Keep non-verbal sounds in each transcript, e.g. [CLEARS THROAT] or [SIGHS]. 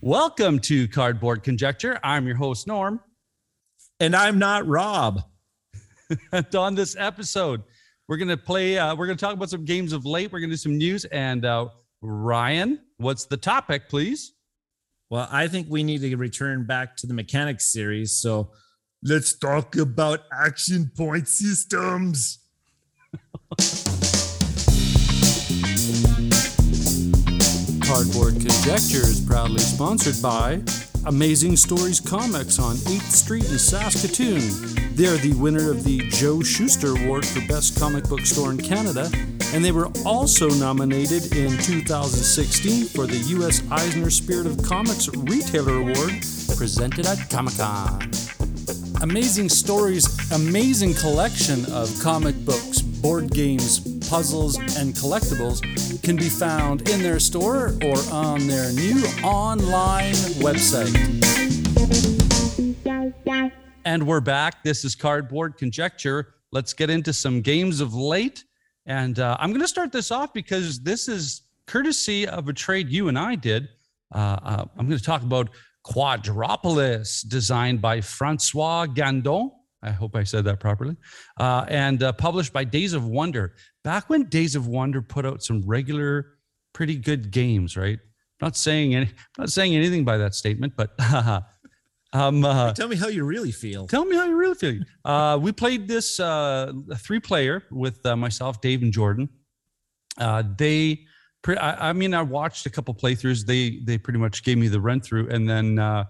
Welcome to Cardboard Conjecture. I'm your host, Norm. And I'm not Rob. and [LAUGHS] on this episode, we're going to play, uh, we're going to talk about some games of late. We're going to do some news. And uh, Ryan, what's the topic, please? Well, I think we need to return back to the mechanics series. So let's talk about action point systems. [LAUGHS] Cardboard Conjecture is proudly sponsored by Amazing Stories Comics on 8th Street in Saskatoon. They are the winner of the Joe Shuster Award for Best Comic Book Store in Canada, and they were also nominated in 2016 for the U.S. Eisner Spirit of Comics Retailer Award presented at Comic Con. Amazing Stories' amazing collection of comic books, board games, puzzles, and collectibles can be found in their store or on their new online website. And we're back. This is Cardboard Conjecture. Let's get into some games of late. And uh, I'm going to start this off because this is courtesy of a trade you and I did. Uh, uh, I'm going to talk about Quadropolis, designed by Francois Gandon. I hope I said that properly. Uh, and uh, published by Days of Wonder. Back when Days of Wonder put out some regular, pretty good games, right? Not saying any, not saying anything by that statement, but [LAUGHS] um, uh, tell me how you really feel. Tell me how you really feel. Uh, we played this uh, three player with uh, myself, Dave, and Jordan. Uh, they, pre- I, I, mean, I watched a couple playthroughs. They they pretty much gave me the run through, and then uh,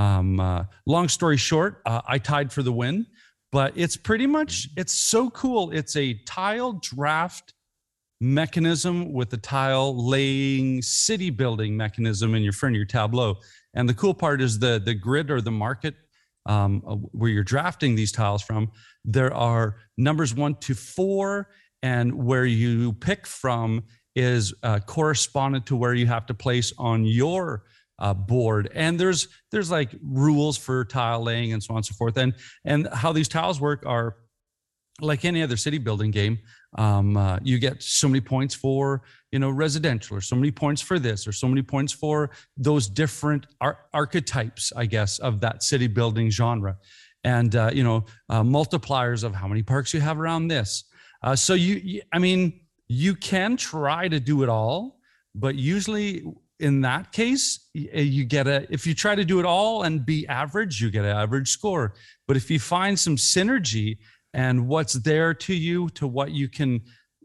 um, uh, long story short, uh, I tied for the win, but it's pretty much, it's so cool. It's a tile draft mechanism with a tile laying city building mechanism in your front of your tableau. And the cool part is the, the grid or the market um, uh, where you're drafting these tiles from. There are numbers one to four, and where you pick from is uh, correspondent to where you have to place on your uh, board. And there's there's like rules for tile laying and so on and so forth. And and how these tiles work are like any other city building game um, uh, you get so many points for you know residential or so many points for this or so many points for those different ar- archetypes i guess of that city building genre. And uh, you know uh, multipliers of how many parks you have around this. Uh, so you, you i mean you can try to do it all but usually in that case eh, you get a if you try to do it all and be average you get an average score. But if you find some synergy and what's there to you to what you can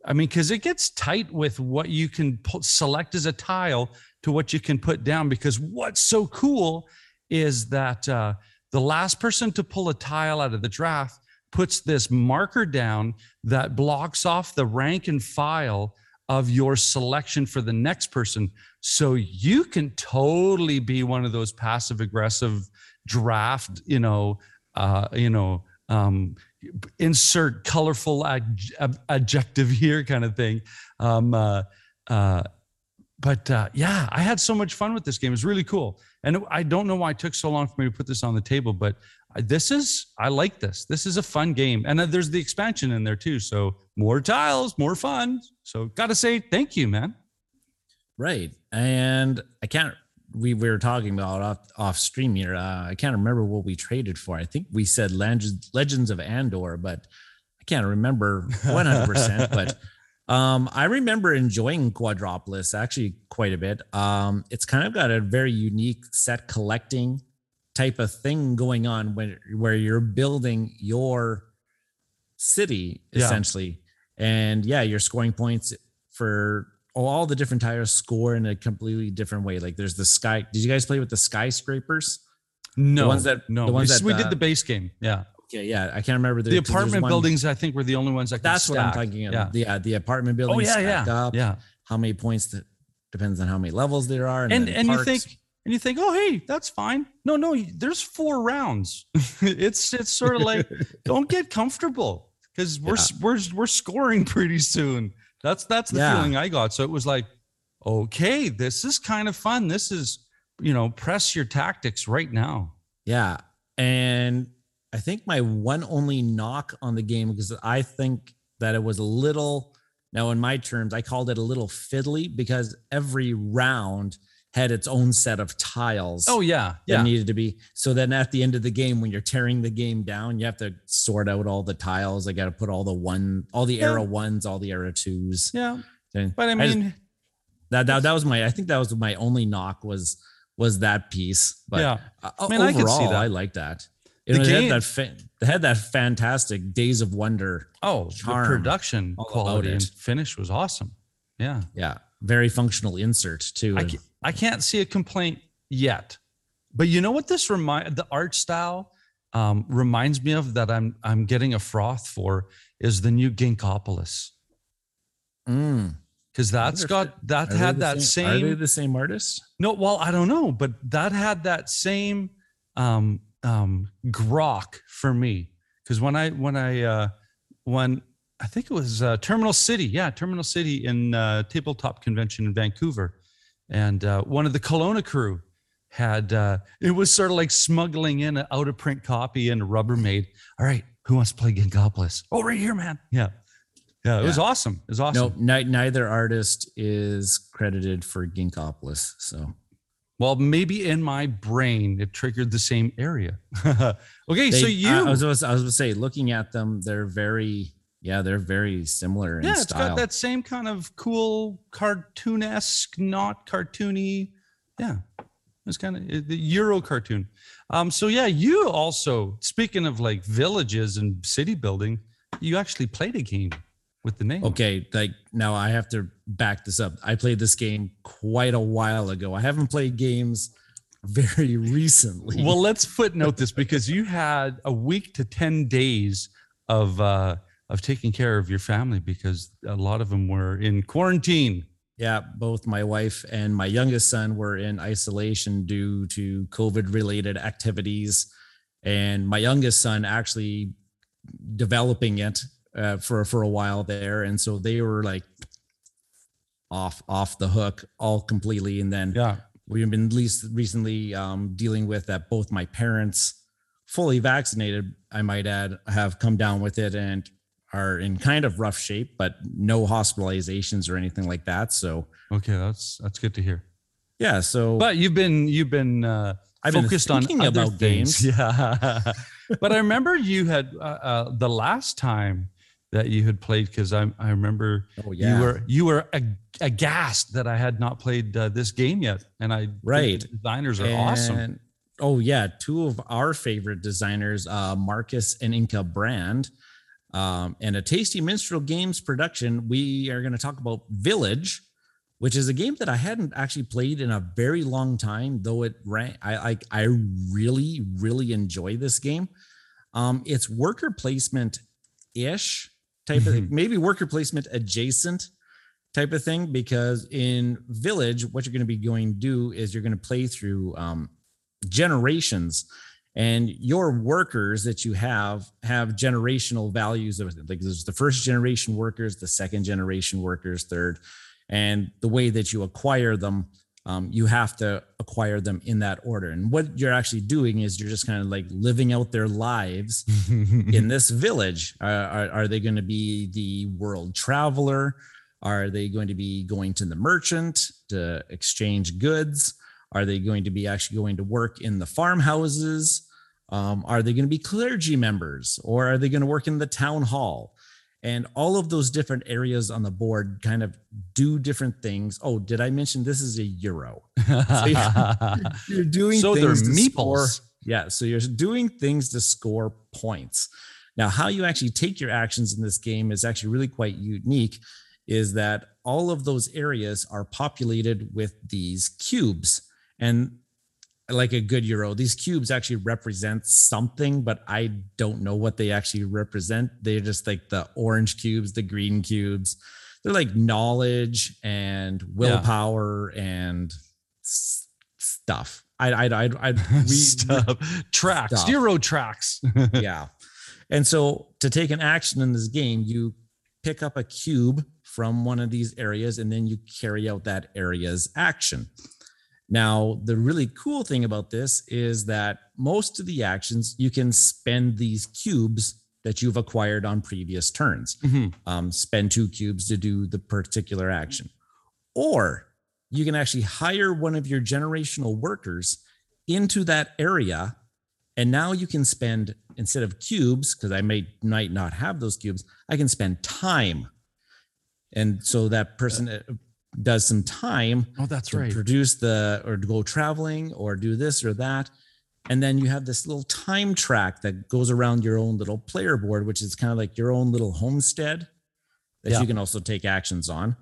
i mean because it gets tight with what you can select as a tile to what you can put down. Because what's so cool is that uh, the last person to pull a tile out of the draft puts this marker down that blocks off the rank and file of your selection for the next person. So you can totally be one of those passive aggressive draft, you know, uh, you know, um, insert colorful ad- adjective here kind of thing. Um, uh, uh, but uh, yeah, I had so much fun with this game. It was really cool. And I don't know why it took so long for me to put this on the table, but this is I like this. This is a fun game, and there's the expansion in there too. So more tiles, more fun. So got to say thank you, man. Right, and I can't. We were talking about off off stream here. Uh, I can't remember what we traded for. I think we said Legends Legends of Andor, but I can't remember 100. percent [LAUGHS] But um, I remember enjoying Quadropolis actually quite a bit. Um, it's kind of got a very unique set collecting type of thing going on when where you're building your city essentially. Yeah. and yeah you're scoring points for all the different tires score in a completely different way. Like there's the sky did you guys play with the skyscrapers? No the ones that no. the ones we, that, we did uh, the base game yeah. Okay yeah i can't remember the, the apartment one, buildings i think were the only ones that that's what i'm talking about. yeah. the, the apartment buildings oh yeah yeah up, yeah. How many points that depends on how many levels there are and and, and you think and you think, oh, hey, that's fine. No, no, there's four rounds. [LAUGHS] it's it's sort of like don't get comfortable because we're Yeah. we're we're scoring [LAUGHS] pretty soon. That's that's the Yeah. feeling I got. So it was like, okay, this is kind of fun. This is you know, press your tactics right now. Yeah. And I think my one only knock on the game, because I think that it was a little, now in my terms, I called it a little fiddly because every round had its own set of tiles. Oh yeah, That needed to be so then at the end of the game, when you're tearing the game down, you have to sort out all the tiles. I got to put all the one, all the Yeah. arrow ones, all the arrow twos. yeah. And But I just- mean, that, that that was my I think that was my only knock was was that piece. But yeah. uh, mean, I could see overall, that. I like that. The You know, they game- had that fa- they had that fantastic Days of Wonder. Oh, charm the production quality and finish was awesome. Yeah. Yeah, very functional insert too. I I can't see a complaint yet. But you know what this remind the art style um, reminds me of that I'm I'm getting a froth for is the new Ginkgopolis. Mm. Because that's got that Are had that same, Are they the same artist? no, well, I don't know, but that had that same um um grok for me. Because when I when I uh when I think it was uh, Terminal City, yeah, Terminal City in uh, tabletop convention in Vancouver, and uh, one of the Kelowna crew had uh, it was sort of like smuggling in an out of print copy and a Rubbermaid. All right, who wants to play Ginkgopolis? Oh, right here, man. Yeah, yeah, it was awesome. It was awesome. No, neither artist is credited for Ginkgopolis. So Well, maybe in my brain it triggered the same area. [LAUGHS] okay, so They- you I, I was I was going to say, looking at them, they're very yeah, they're very similar in style. yeah, it's style. got that same kind of cool cartoonesque, not cartoony. Yeah, it's kind of the Euro cartoon. Um, so yeah, you also speaking of like villages and city building, you actually played a game with the name. Okay, like now I have to back this up. I played this game quite a while ago. I haven't played games very [LAUGHS] recently. Well, let's footnote this because you had a week to ten days of uh, of taking care of your family because a lot of them were in quarantine. yeah, both my wife and my youngest son were in isolation due to COVID related activities. And my youngest son actually developing it uh, for for a while there, and so they were like off off the hook all completely. And then Yeah, we've been least recently um, dealing with that both my parents fully vaccinated i might add have come down with it and are in kind of rough shape but no hospitalizations or anything like that so okay, that's that's good to hear. yeah so But you've been you've been uh, I've been focused on thinking other about things. games. [LAUGHS] Yeah, but I remember you had uh, uh, the last time that you had played because I I remember oh yeah you were you were ag- aghast that I had not played uh, this game yet, and I Right. designers are awesome. Oh yeah two of our favorite designers uh Markus and Inka brand um and a tasty minstrel games production we are going to talk about village which is a game that i hadn't actually played in a very long time though it ran i i, I really really enjoy this game. Um it's worker placement ish type of maybe worker placement adjacent type of thing because in village what you're going to be going to do is you're going to play through um, generations and your workers that you have have generational values of like there's the first generation workers the second generation workers third and the way that you acquire them um, you have to acquire them in that order and what you're actually doing is you're just kind of like living out their lives [LAUGHS] in this village? Uh, are, are they going to be the world traveler? Are they going to be going to the merchant to exchange goods? Are they going to be actually going to work in the farmhouses? Um, are they going to be clergy members or are they going to work in the town hall? And all of those different areas on the board kind of do different things. Oh, did I mention this is a euro? [LAUGHS] [LAUGHS] You're doing so they're things to score- meeples. yeah, so you're doing things to score points. Now, how you actually take your actions in this game is actually really quite unique. Is that all of those areas are populated with these cubes, and like a good euro, these cubes actually represent something, but I don't know what they actually represent. They're just like the orange cubes, the green cubes. They're like knowledge and willpower and s- s- stuff. I I I I we Stuff. tracks, Stuff. Euro tracks. [LAUGHS] yeah. And so to take an action in this game, you pick up a cube from one of these areas and then you carry out that area's action. Now, the really cool thing about this is that most of the actions you can spend these cubes that you've acquired on previous turns. Mhm. Um, spend two cubes to do the particular action. Or you can actually hire one of your generational workers into that area. And now you can spend, instead of cubes, because I may might not have those cubes, I can spend time. And so that person uh, does some time Oh, that's to right. produce the or go traveling or do this or that and then you have this little time track that goes around your own little player board which is kind of like your own little homestead that Yeah. you can also take actions on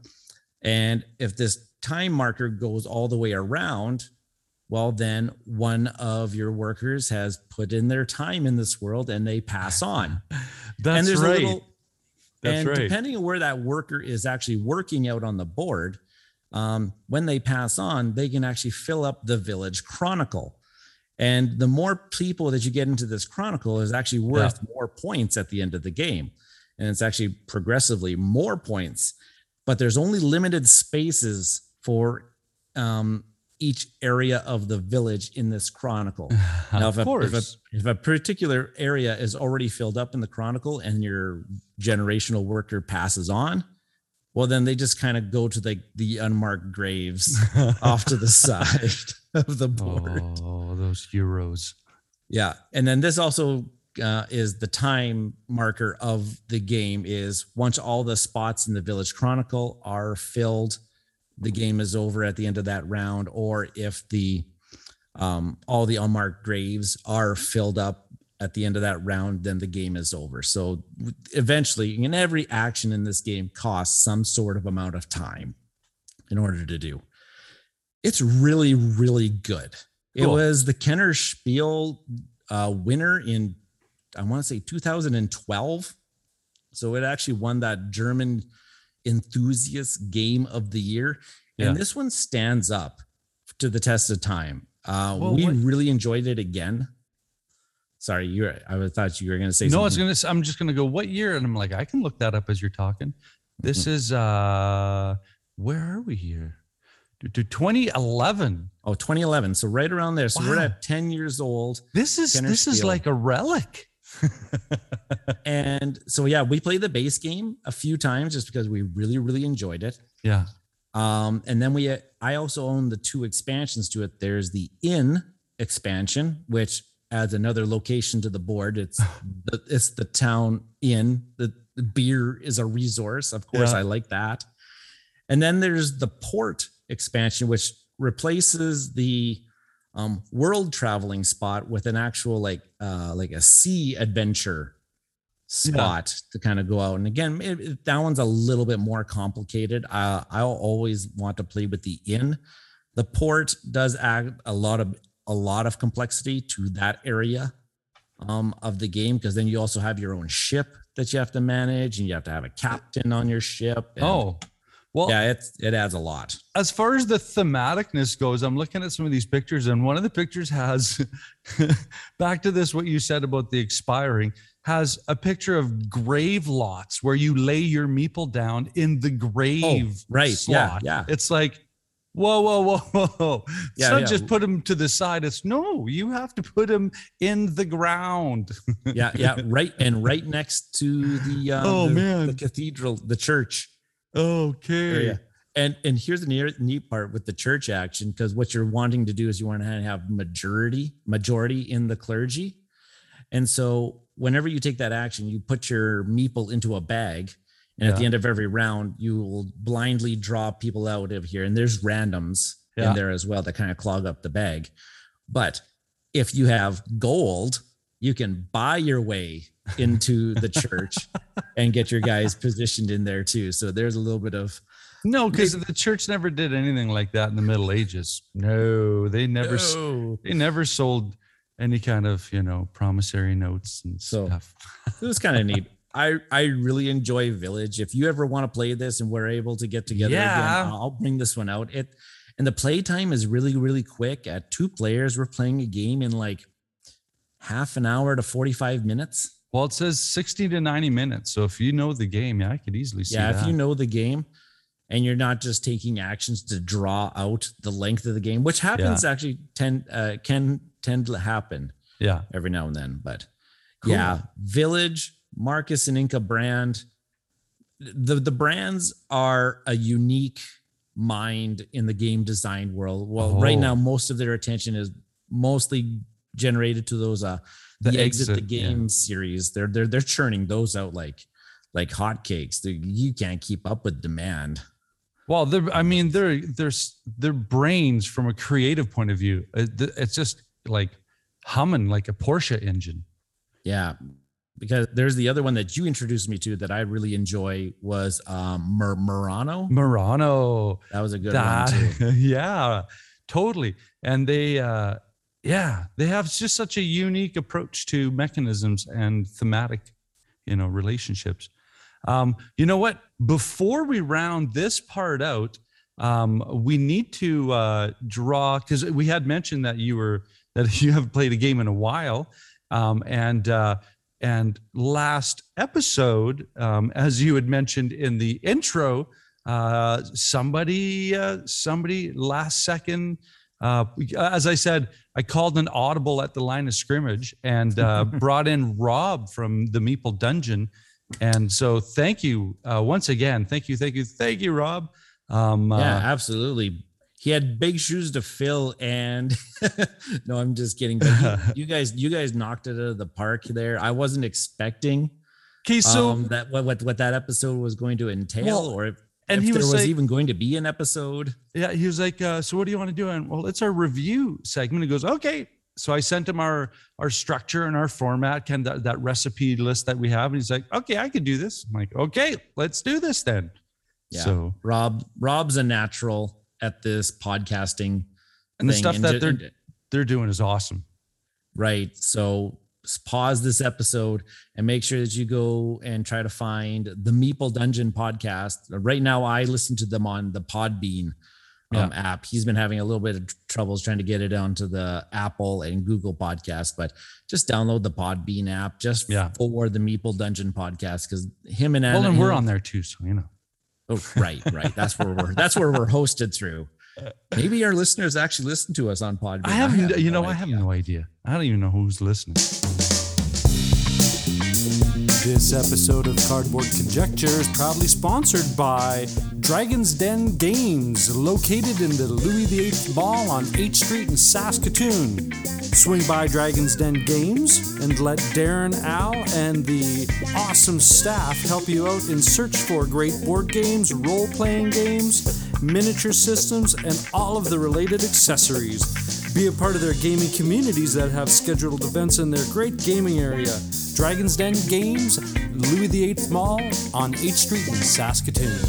and if this time marker goes all the way around well then one of your workers has put in their time in this world and they pass on [LAUGHS] That's and there's right. a little That's and right. depending on where that worker is actually working out on the board, um, when they pass on, they can actually fill up the village chronicle. And the more people that you get into this chronicle is actually worth more points at the end of the game. And it's actually progressively more points, but there's only limited spaces for um, each area of the village in this chronicle. [LAUGHS] Now, if of a, if, a, course. if a particular area is already filled up in the chronicle and your generational worker passes on, well, then they just kind of go to the, the unmarked graves [LAUGHS] off to the side [LAUGHS] of the board. oh, those heroes. Yeah. And then this also uh, is the time marker of the game is once all the spots in the village chronicle are filled, the game is over at the end of that round. Or if the um, all the unmarked graves are filled up at the end of that round, then the game is over. So eventually, in every action in this game costs some sort of amount of time in order to do. It's really, really good. It was the Kennerspiel uh, winner in, I want to say 2012. So it actually won that German enthusiast game of the year. Yeah. And this one stands up to the test of time. Uh, Well, we what- really enjoyed it again. Sorry, you. were- I thought you were going to say. No, something. it's gonna. s- I'm just gonna go. What year? And I'm like, I can look that up as you're talking. This Mm-hmm. is uh, where are we here? To 2011. Oh, 2011. So right around there. So we're Wow. at 10 years old. This is Kenner this is like a relic. [LAUGHS] [LAUGHS] And so yeah, we played the base game a few times just because we really, really enjoyed it. Yeah. Um, and then we I also own the two expansions to it. There's the inn expansion, which adds another location to the board. It's [LAUGHS] the, it's the town inn. The, the beer is a resource. Of course, Yeah. I like that. And then there's the port expansion, which replaces the um, world traveling spot with an actual like uh, like a sea adventure spot to kind of go out. And again, it, it- that one's a little bit more complicated. Uh, I'll always want to play with the inn. The port does add a lot of a lot of complexity to that area um, of the game because then you also have your own ship that you have to manage, and you have to have a captain on your ship. and- Oh, well, yeah, it's it adds a lot. as far as the thematicness goes, I'm looking at some of these pictures, and one of the pictures has [LAUGHS] back to this what you said about the expiring has a picture of grave lots where you lay your meeple down in the grave. Oh, right. Yeah, yeah. It's like, whoa, whoa, whoa, [LAUGHS] whoa. It's Yeah, not yeah. just put him to the side. It's no, you have to put him in the ground. [LAUGHS] yeah, yeah, right, and right next to the uh, Oh, the, man. the cathedral, the church Okay. area. And and here's the neat, neat part with the church action because what you're wanting to do is you want to have majority majority in the clergy, and so whenever you take that action, you put your meeple into a bag, and at the end of every round, you will blindly draw people out of here, and there's randoms Yeah. in there as well that kind of clog up the bag. But if you have gold, you can buy your way into the [LAUGHS] church and get your guys positioned in there too. So there's a little bit of No, because the church never did anything like that in the Middle Ages. No, they never. No. They never sold any kind of you know promissory notes and So- stuff. It was kind of [LAUGHS] neat. I I really enjoy Village. If you ever want to play this and we're able to get together Yeah. again, I'll bring this one out. It and the play time is really really quick. At two players, we're playing a game in like half an hour to 45 minutes. Well, it says 60 to 90 minutes. So if you know the game, yeah, I could easily see yeah, that. if you know the game and you're not just taking actions to draw out the length of the game, which happens actually tend uh, can tend to happen yeah. every now and then. But Cool. yeah, Village, Markus and Inka brand. The the brands are a unique mind in the game design world. Well, right Oh. now most of their attention is mostly generated to those uh the, The exit, exit, the yeah. game series. They're they're they're churning those out like like hotcakes. They- You can't keep up with demand. Well, they're, I mean, they're, they're, their brains from a creative point of view. It's just like humming like a Porsche engine. Yeah. Because there's the other one that you introduced me to that I really enjoy was um Mur- Murano. Murano. That was a good That, one too. [LAUGHS] yeah, totally. And they, uh, yeah, they have just such a unique approach to mechanisms and thematic, you know, relationships. Um, you know what? Before we round this part out, um, we need to uh, draw because we had mentioned that you were that [LAUGHS] you haven't played a game in a while, um, and uh, and last episode, um, as you had mentioned in the intro, uh, somebody uh, somebody last second. Uh, as I said, I called an audible at the line of scrimmage and uh, [LAUGHS] brought in Rob from the Meeple Dungeon. And so, thank you uh, once again. Thank you, thank you, thank you, Rob. Um, yeah, uh, absolutely. He had big shoes to fill, and [LAUGHS] no, I'm just kidding. You, [LAUGHS] you guys, you guys knocked it out of the park there. I wasn't expecting okay, so um, that what, what what that episode was going to entail, Well, or if, and if he there was was like- even going to be an episode. yeah, he was like, uh, "So what do you want to do?" And well, it's our review segment. He goes, "Okay." So I sent him our our structure and our format, kind of that, that recipe list that we have, and he's like, "Okay, I could do this." I'm like, "Okay, let's do this then." Yeah. So Rob, Rob's a natural at this podcasting. and the stuff and that ju- they're they're doing is awesome. Right. So pause this episode and make sure that you go and try to find the Meeple Dungeon podcast. Right now, I listen to them on the Podbean um, app. He's been having a little bit of troubles trying to get it onto the Apple and Google podcast, but just download the Podbean app just Yeah. for the Meeple Dungeon podcast because him and Well, and we're him- on there too, so you know. Oh, right, right. That's where we're. That's where we're hosted through. Maybe our listeners actually listen to us on Podbean. I have, have you no know, I have no idea. I don't even know who's listening. This episode of Cardboard Conjecture is proudly sponsored by Dragon's Den Games, located in the Louis VIII Mall on 8th Street in Saskatoon. Swing by Dragon's Den Games and let Darren, Al, and the awesome staff help you out in search for great board games, role playing games, miniature systems, and all of the related accessories. Be a part of their gaming communities that have scheduled events in their great gaming area. Dragon's Den Games, Louis VIII Mall on 8th Street in Saskatoon.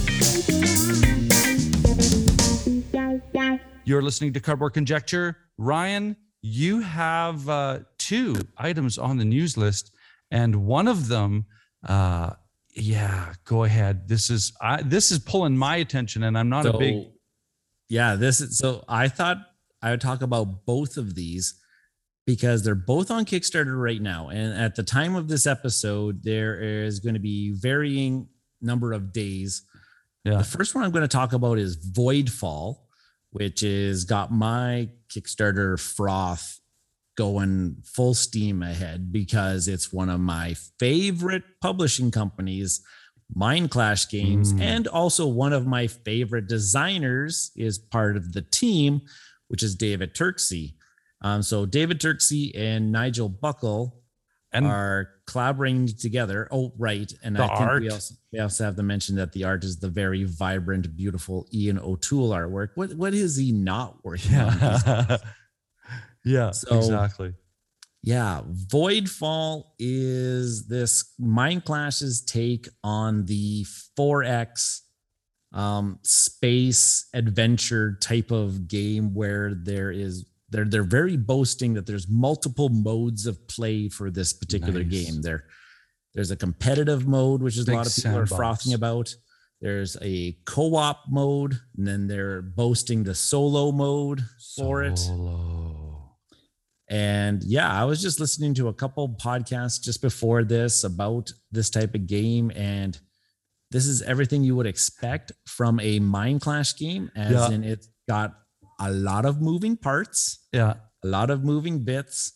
You're listening to Cardboard Conjecture. Ryan, you have uh, two items on the news list, and one of them, uh, yeah, go ahead. This is I, this is pulling my attention, and I'm not a big. yeah this is so i thought i would talk about both of these because they're both on kickstarter right now and at the time of this episode there is going to be varying number of days Yeah. the first one i'm going to talk about is voidfall which is got my kickstarter froth going full steam ahead because it's one of my favorite publishing companies Mindclash Games, Mm. and also one of my favorite designers is part of the team, which is David Turczi. Um, so David Turczi and Nigel Buckle And are collaborating together. Oh, right, and I think we art. also, we also have to mention that the art is the very vibrant, beautiful Ian O'Toole artwork. What what is he not working on? yeah, [LAUGHS] yeah, So- exactly. Yeah, Voidfall is this Mindclash's take on the 4X um, space adventure type of game where there is they're they're very boasting that there's multiple modes of play for this particular Nice. game. There there's a competitive mode which is a lot of people are frothing about. There's a co-op mode, and then they're boasting the solo mode for it. Solo. And yeah, I was just listening to a couple podcasts just before this about this type of game. And this is everything you would expect from a Mindclash game, as Yeah. in it's got a lot of moving parts, Yeah. a lot of moving bits.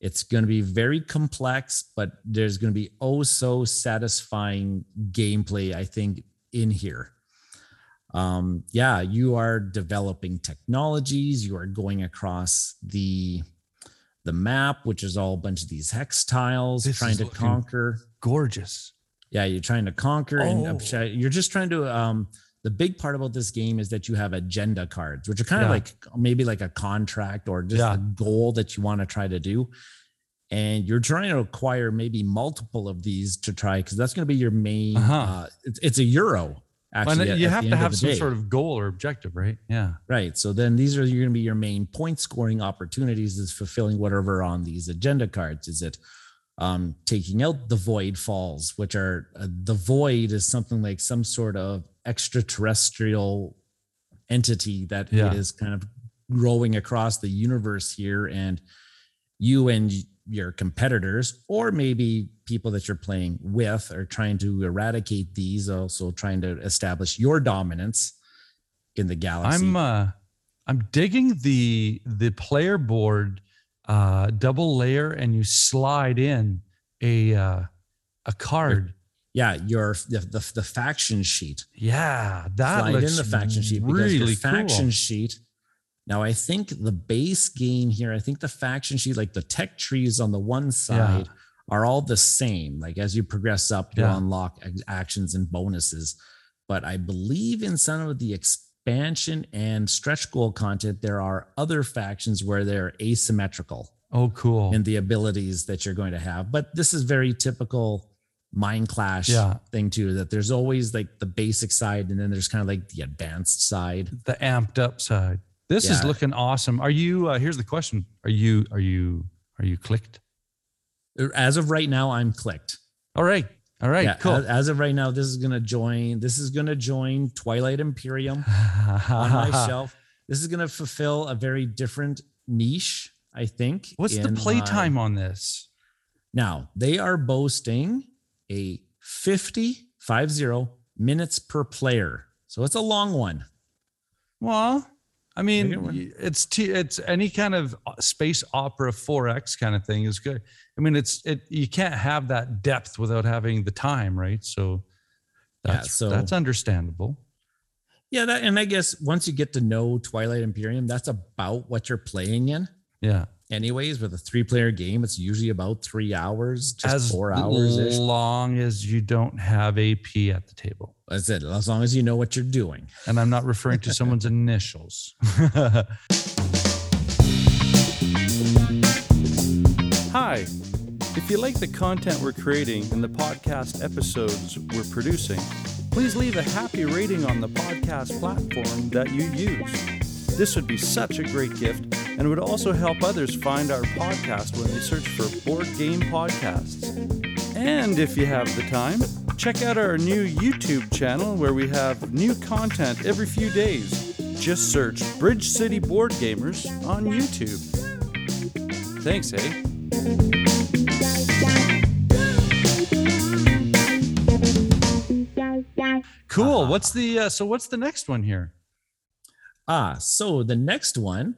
It's going to be very complex, but there's going to be oh so satisfying gameplay, I think, in here. Um, yeah, you are developing technologies, you are going across the the map, which is all a bunch of these hex tiles, This trying to conquer. Gorgeous. Yeah, you're trying to conquer, and Oh. sure you're just trying to. Um, the big part about this game is that you have agenda cards, which are kind of like maybe like a contract or just Yeah. a goal that you want to try to do. And you're trying to acquire maybe multiple of these to try because that's going to be your main. Uh-huh. Uh, it's, it's a euro. And Actually, at- you at have to have some day. sort of goal or objective, right? Yeah. Right. So then these are you're going to be your main point scoring opportunities is fulfilling whatever on these agenda cards. Is it um, taking out the void falls, which are uh, the void is something like some sort of extraterrestrial entity that Yeah. is kind of growing across the universe here. And you and your competitors, or maybe people that you're playing with, are trying to eradicate these, also trying to establish your dominance in the galaxy. I'm uh I'm digging the the player board uh double layer and you slide in a uh a card. yeah, your the, the, the faction sheet. Yeah, that Slide looks in the faction sheet because really your faction cool. sheet. Now I think the base game here, I think the faction sheet, like the tech trees on the one side, are all the same. Like as you progress up, you Yeah. unlock actions and bonuses. But I believe in some of the expansion and stretch goal content, there are other factions where they're asymmetrical. Oh, cool. And the abilities that you're going to have. But this is very typical Mindclash Yeah. thing too, that there's always like the basic side and then there's kind of like the advanced side. the amped up side. This is looking awesome. Are you uh here's the question. Are you are you are you clicked? As of right now, I'm clicked. All right. All right, yeah, cool. As, as of right now, this is gonna join. This is gonna join Twilight Imperium [LAUGHS] on my shelf. This is gonna fulfill a very different niche, I think. What's the playtime on this? Now they are boasting a 50, 50 minutes per player. So it's a long one. Well, I mean, it work. y- it's t- it's any kind of space opera 4X kind of thing is good. I mean, it's it you can't have that depth without having the time, right? So Yeah, that's so- that's understandable. Yeah, that, and I guess once you get to know Twilight Imperium, that's about what you're playing in. Yeah. Anyways, with a three-player game, it's usually about three hours, just as four hours. ish. long as you don't have AP at the table. That's it. As long as you know what you're doing. And I'm not referring to someone's [LAUGHS] initials. [LAUGHS] Hi. If you like the content we're creating and the podcast episodes we're producing, please leave a happy rating on the podcast platform that you use. This would be such a great gift and would also help others find our podcast when they search for board game podcasts. And if you have the time, check out our new YouTube channel where we have new content every few days. Just search Bridge City Board Gamers on YouTube. Thanks, eh? Cool. Uh-huh. What's the uh, so what's the next one here? Ah, so the next one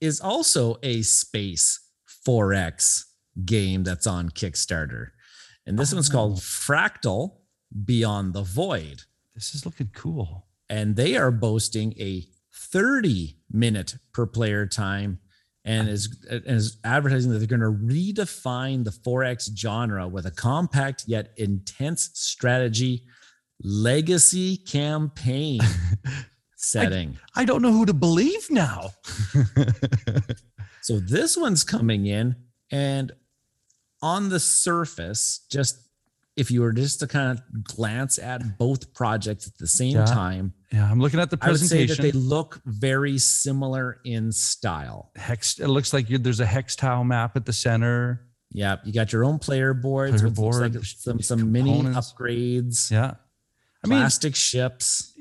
is also a space 4X game that's on Kickstarter. And this one's called Oh. Fractal Beyond the Void. This is looking cool. and they are boasting a 30 minute per player time and is, and is advertising that they're going to redefine the 4x genre with a compact yet intense strategy legacy campaign [LAUGHS] setting I don't know who to believe now. [LAUGHS] [LAUGHS] so this one's coming in and on the surface just if you were just to kind of glance at both projects at the same Yeah. time yeah, I'm looking at the presentation. I would say that they look very similar in style. hex. It looks like you, there's a hex tile map at the center. Yeah, you got your own player boards Player with looks like board, some some mini upgrades. Yeah. I mean, plastic ships.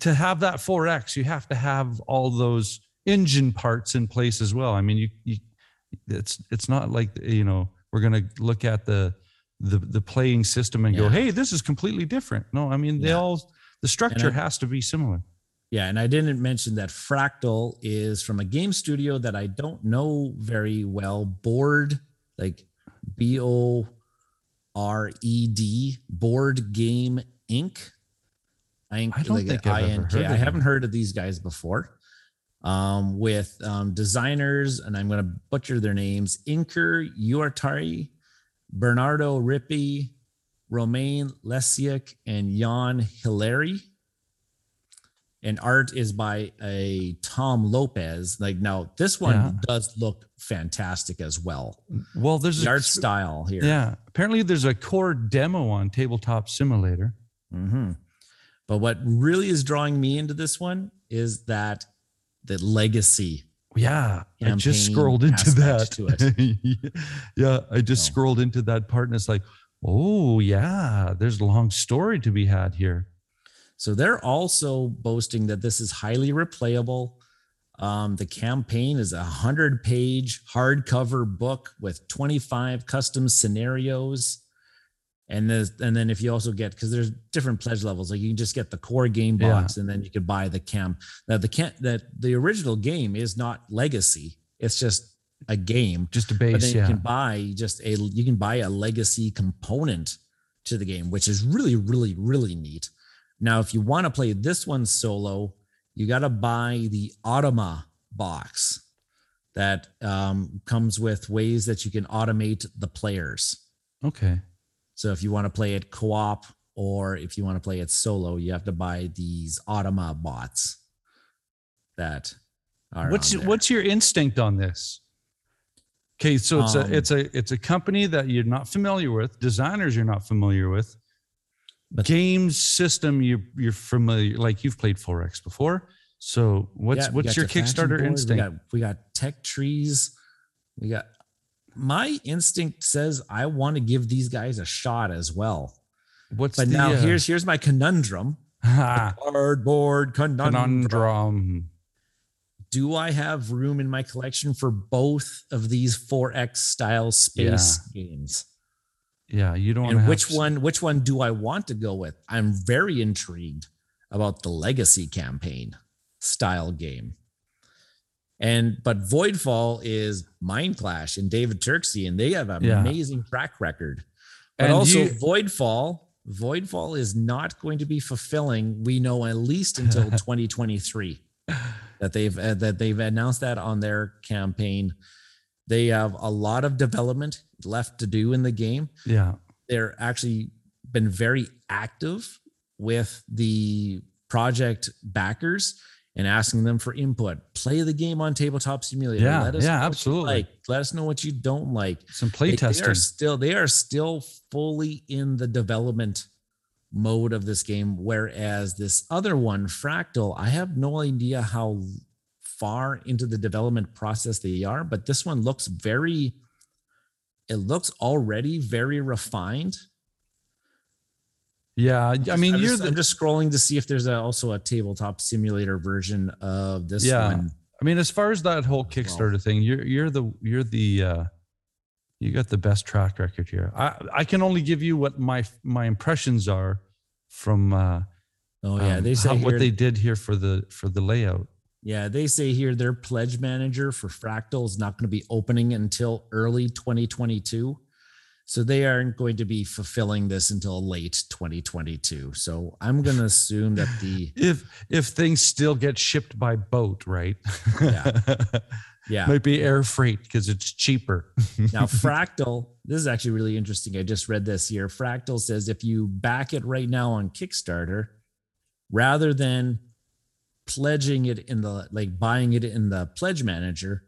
to have that 4X, you have to have all those engine parts in place as well. I mean, you, you it's it's not like you know we're gonna look at the the the playing system and go, hey, this is completely different. No, I mean they Yeah. all the structure I- has to be similar. Yeah, and I didn't mention that Fractal is from a game studio that I don't know very well. Board, like B O R E D, Board Game Inc. I, I don't think I've ever heard I haven't heard of these guys before. Um, with um, designers, and I'm going to butcher their names: Inker Uartari, Bernardo Rippi, Romain Lesiak, and Jan Hilary and art is by a Tom Lopez. Like now, this one Yeah. does look fantastic as well. Well, there's The a art style here. Yeah, apparently there's a core demo on Tabletop Simulator. Mhm. But what really is drawing me into this one is that the legacy. Yeah, I just scrolled into that. [LAUGHS] yeah, I just So. scrolled into that part and it's like, oh yeah, there's a long story to be had here. So they're also boasting that this is highly replayable. Um, the campaign is a hundred page hardcover book with 25 custom scenarios. And and then if you also get because there's different pledge levels, like you can just get the core game Yeah. box and then you could buy the camp. Now the camp that the original game is not legacy. It's just a game. Just a But base, then yeah. you can buy just a you can buy a legacy component to the game, which is really, really, really neat. Now, if you want to play this one solo, you got to buy the Automa box that um, comes with ways that you can automate the players. okay. So if you want to play it co-op or if you want to play it solo, you have to buy these Automa bots that are What's what's your instinct on this? Okay, so it's Um, a it's a it's a company that you're not familiar with, designers you're not familiar with, games system you you're familiar like you've played 4X before. So what's Yeah, we your Kickstarter boards, instinct? We got, we got tech trees. We got my instinct says I want to give these guys a shot as well. what's But the now uh, here's here's my conundrum. [LAUGHS] Cardboard conundrum. conundrum? Do I have room in my collection for both of these 4X style space games? Yeah, you don't. And have which s- one which one do I want to go with? I'm very intrigued about the legacy campaign style game. And but Voidfall is Mindclash and David Turczi, and they have an Yeah. amazing track record. But And also you- Voidfall, Voidfall is not going to be fulfilling. We know at least until [LAUGHS] 2023 that they've uh, that they've announced that on their campaign. They have a lot of development left to do in the game Yeah, they're actually been very active with the project backers and asking them for input. Play the game on Tabletop Simulator. Yeah, Let us yeah, know what you absolutely. Like, let us know what you don't like. some play They- They are still they are still fully in the development mode of this game. Whereas this other one, Fractal, I have no idea how far into the development process they are, but this one looks very it looks already very refined. Yeah, I mean I'm you're just, the I'm just scrolling to see if there's a, also a tabletop simulator version of this Yeah. one. I mean, as far as that whole Kickstarter thing, you're you're the you're the uh you got the best track record here. I I can only give you what my my impressions are from uh Oh yeah, um, they say how- here, what they did here for the for the layout. yeah, they say here their pledge manager for Fractal is not going to be opening until early 2022. So they aren't going to be fulfilling this until late 2022. So I'm [LAUGHS] going to assume that the If if things still get shipped by boat, right? Yeah. [LAUGHS] yeah, Might be air freight because it's cheaper. [LAUGHS] Now, Fractal, this is actually really interesting. I just read this here. Fractal says if you back it right now on Kickstarter, rather than pledging it in the like buying it in the pledge manager,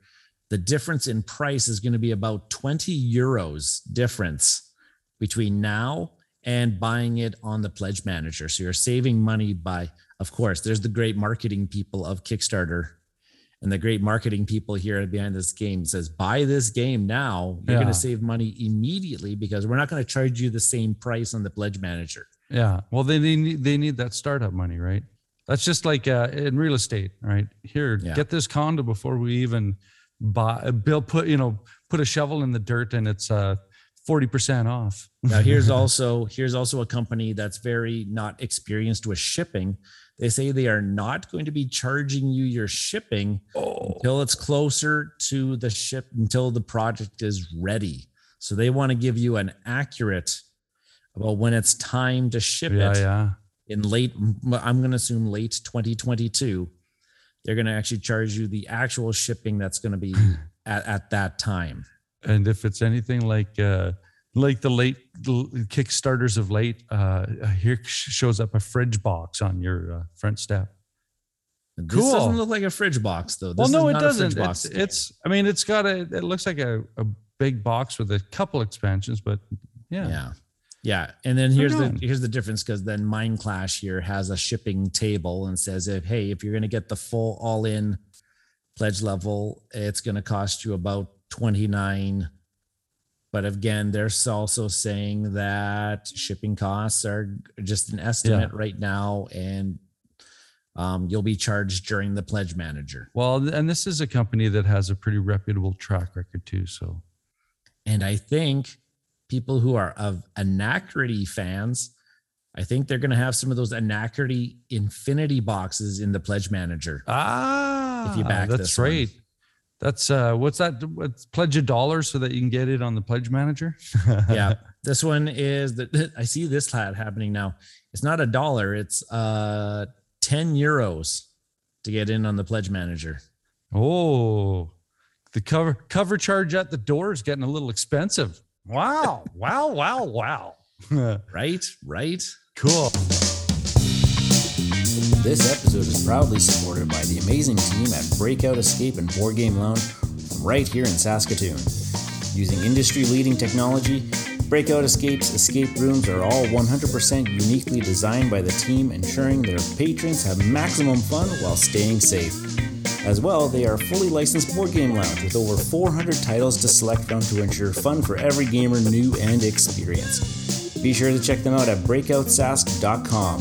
the difference in price is going to be about 20 euros difference between now and buying it on the pledge manager. So you're saving money by, of course, there's the great marketing people of Kickstarter and the great marketing people here behind this game says buy this game now you're Yeah. going to save money immediately because we're not going to charge you the same price on the pledge manager Yeah. Well, they, they need they need that startup money, right? That's just like uh, in real estate, right? Here, Yeah. get this condo before we even buy. Bill put you know put a shovel in the dirt and it's uh forty percent off. Now here's [LAUGHS] also here's also a company that's very not experienced with shipping. They say they are not going to be charging you your shipping Oh. until it's closer to the ship until the project is ready. So they want to give you an accurate about when it's time to ship Yeah, it yeah. in late I'm going to assume late 2022. They're going to actually charge you the actual shipping that's going to be [CLEARS THROAT] at, at that time. And if it's anything like uh like the late Kickstarters of late, uh here shows up a fridge box on your uh, front step. This Cool. doesn't look like a fridge box though. This well, no, is it doesn't. box It's, it's I mean, it's got a it looks like a, a big box with a couple expansions, but yeah. yeah. Yeah. And then here's the here's the difference because then Mindclash here has a shipping table and says if hey, if you're gonna get the full all in pledge level, it's gonna cost you about 29. But again, they're also saying that shipping costs are just an estimate right now, and um, you'll be charged during the pledge manager. Well, and this is a company that has a pretty reputable track record too. So And I think people who are of Anachrony fans, I think they're going to have some of those Anachrony Infinity boxes in the Pledge Manager. ah, if you back that's this one. That's uh, what's that? What's pledge a dollar so that you can get it on the pledge manager? [LAUGHS] yeah, this one is the. [LAUGHS] I see this hat happening now. It's not a dollar. It's uh ten euros to get in on the Pledge Manager. Oh, the cover cover charge at the door is getting a little expensive. Wow! wow! Wow! Wow! [LAUGHS] Right, right. cool. This episode is proudly supported by the amazing team at Breakout Escape and Board Game Lounge right here in Saskatoon. Using industry leading technology, Breakout Escape's escape rooms are all 100% uniquely designed by the team, ensuring their patrons have maximum fun while staying safe. As well, they are a fully licensed board game lounge with over 400 titles to select from to ensure fun for every gamer, new and experienced. Be sure to check them out at breakoutsask.com.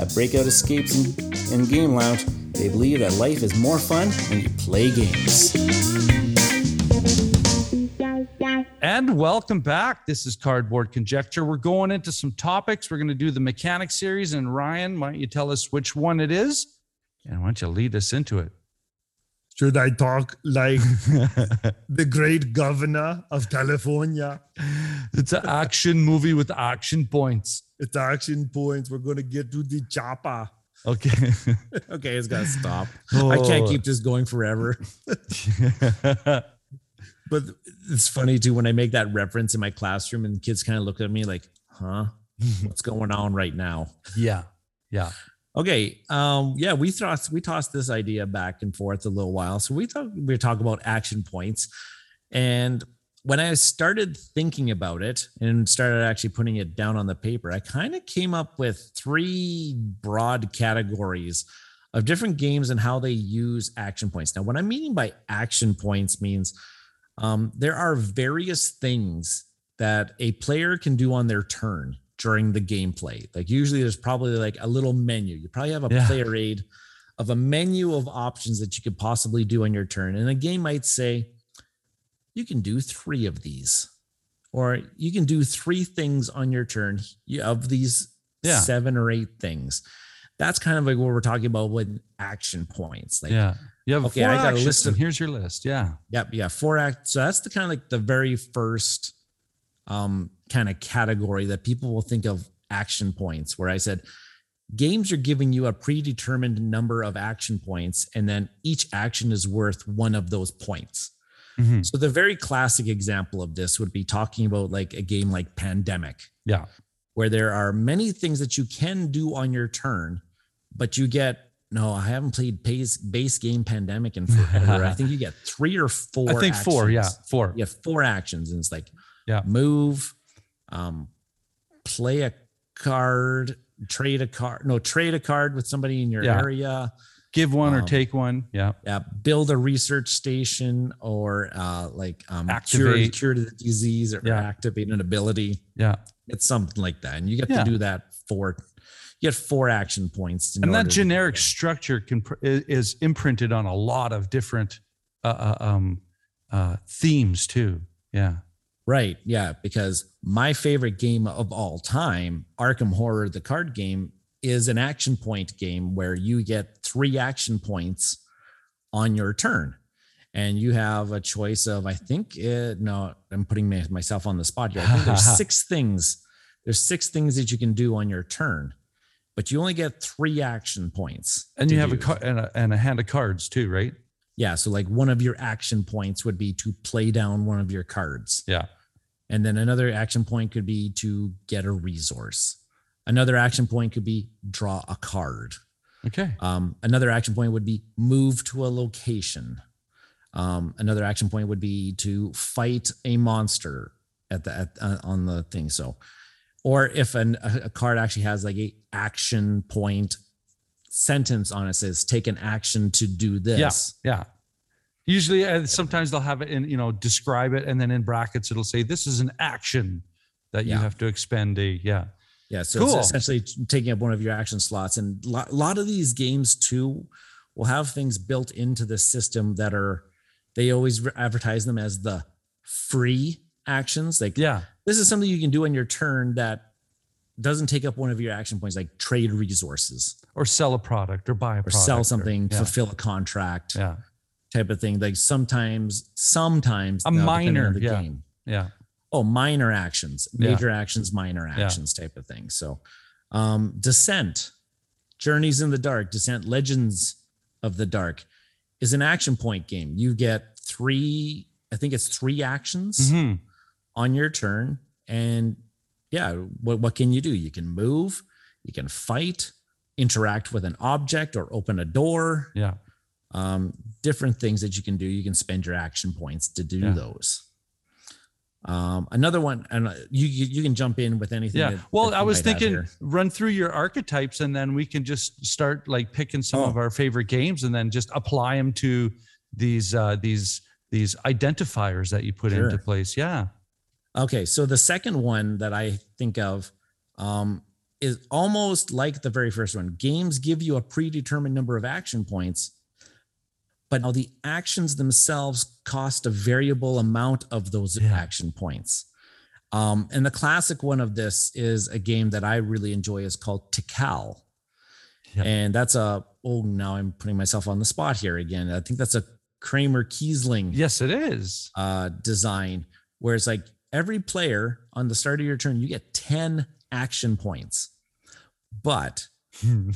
At Breakout Escapes and, and Game Lounge, they believe that life is more fun when you play games. And welcome back. This is Cardboard Conjecture. We're going into some topics. We're going to do the mechanic series. And Ryan, why don't you tell us which one it is? And why don't you lead us into it? Should I talk like [LAUGHS] the great governor of California? It's an action movie with action points. It's action points. We're going to get to the chopper. Okay. [LAUGHS] Okay, it's got to stop. I can't Oh. keep this going forever. [LAUGHS] But it's funny too when I make that reference in my classroom and kids kind of look at me like, huh? What's going on right now? yeah. Yeah. Okay. Um, yeah, we tossed we tossed this idea back and forth a little while. So we thought we were talking about action points. And when I started thinking about it and started actually putting it down on the paper, I kind of came up with three broad categories of different games and how they use action points. Now, what I'm meaning by action points means um, there are various things that a player can do on their turn during the gameplay. Like usually there's probably like a little menu. You probably have a Yeah. player aid of a menu of options that you could possibly do on your turn. And a game might say, you can do three of these, or you can do three things on your turn you- of these Yeah. seven or eight things. That's kind of like what we're talking about with action points. Like, Yeah. You have Okay, four I got a list and of- here's your list. Yeah. Yep. Yeah. Four act. So that's the kind of like the very first um, kind of category that people will think of action points, where I said games are giving you a predetermined number of action points, and then each action is worth one of those points. Mhm. So the very classic example of this would be talking about like a game like Pandemic, Yeah. where there are many things that you can do on your turn, but you get no, I haven't played base, base game Pandemic in forever. I think you get three or [LAUGHS] four. I think four. Yeah. Four. you have four actions and it's like Yeah. move um play a card trade a card no trade a card with somebody in your Yeah. area Give one or Um, take one. Yeah. Yeah, build a research station or uh, like um, cure, Activate. cure the disease or Yeah. activate an ability. Yeah. It's something like that, and you get Yeah. to do that for you get four action points. in and that generic structure can pr- is imprinted on a lot of different uh, uh, um, uh, themes too. Yeah. Right. Yeah. Because my favorite game of all time, Arkham Horror, the card game, is an action point game where you get three action points on your turn. And you have a choice of, I think, it, no, I'm putting myself on the spot here. I think there's [LAUGHS] six things. There's six things that you can do on your turn, but you only get three action points. And you have a, use. car- and a and a hand of cards too, right? Yeah. So, like, one of your action points would be to play down one of your cards. Yeah. And then another action point could be to get a resource. Another action point could be draw a card. Okay. Um, another action point would be move to a location. Um, another action point would be to fight a monster at the at, uh, on the thing. So, or if an, a, card actually has like a action point sentence on it says take an action to do this. Yeah. Yeah. Usually, uh, sometimes they'll have it in, you know, describe it, and then in brackets it'll say this is an action that you Yeah. have to expend a. Yeah. Yeah, so Cool. it's essentially taking up one of your action slots, and a lot, lot of these games too will have things built into the system that are they always advertise them as the free actions. Like Yeah. this is something you can do on your turn that doesn't take up one of your action points, like trade resources Or sell a product or buy a or product sell something, yeah. fulfill a contract, Yeah. Type of thing. Like sometimes, sometimes A now, minor, the yeah. game. Yeah. oh minor actions Yeah. major actions minor Yeah. actions type of thing so um descent journeys in the dark descent legends of the dark is an action point game you get three i think it's three actions hmm on your turn and yeah what, what can you do you can move you can fight interact with an object or open a door Yeah. um, different things that you can do. You can spend your action points to do Yeah. those. Um, another one, and uh, you, you you can jump in with anything. Yeah. that- Well, that I was thinking run through your archetypes and then we can just start like picking some Oh. of our favorite games and then just apply them to these uh these these identifiers that you put into place. Yeah. Okay, so the second one that I think of um, is almost like the very first one. Games give you a predetermined number of action points, but now the actions themselves cost a variable amount of those Yeah. action points. Um, and the classic one of this is a game that I really enjoy is called Tikal. And that's a, oh, now I'm putting myself on the spot here again. I think that's a Kramer Kiesling Yes, it is. uh, design where it's like every player on the start of your turn, you get 10 action points. But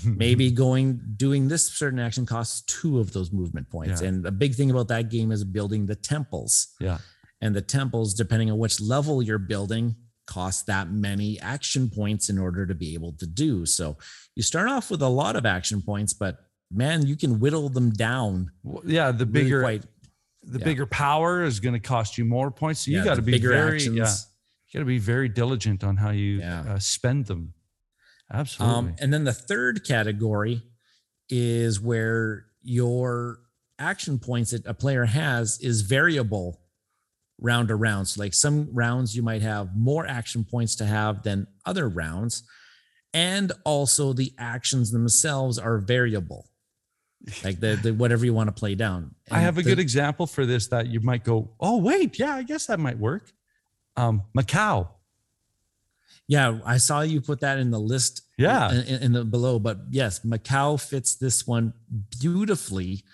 maybe going doing this certain action costs two of those movement points. Yeah. And a big thing about that game is building the temples. Yeah. And the temples, depending on which level you're building, cost that many action points in order to be able to do. So you start off with a lot of action points, but man, you can whittle them down. Well, yeah, the really bigger quite the yeah. bigger power is going to cost you more points. So you yeah, got to be bigger very actions. yeah, you got to be very diligent on how you uh, spend them. Absolutely. Um, and then the third category is where your action points that a player has is variable round to round. So, like some rounds, you might have more action points to have than other rounds. And also, the actions themselves are variable, [LAUGHS] like the, the whatever you want to play down. I have a the- good example for this that you might go, oh wait, yeah, I guess that might work. Um, Macao. Yeah, I saw you put that in the list. Yeah. in, in- the below, but yes, Macao fits this one beautifully,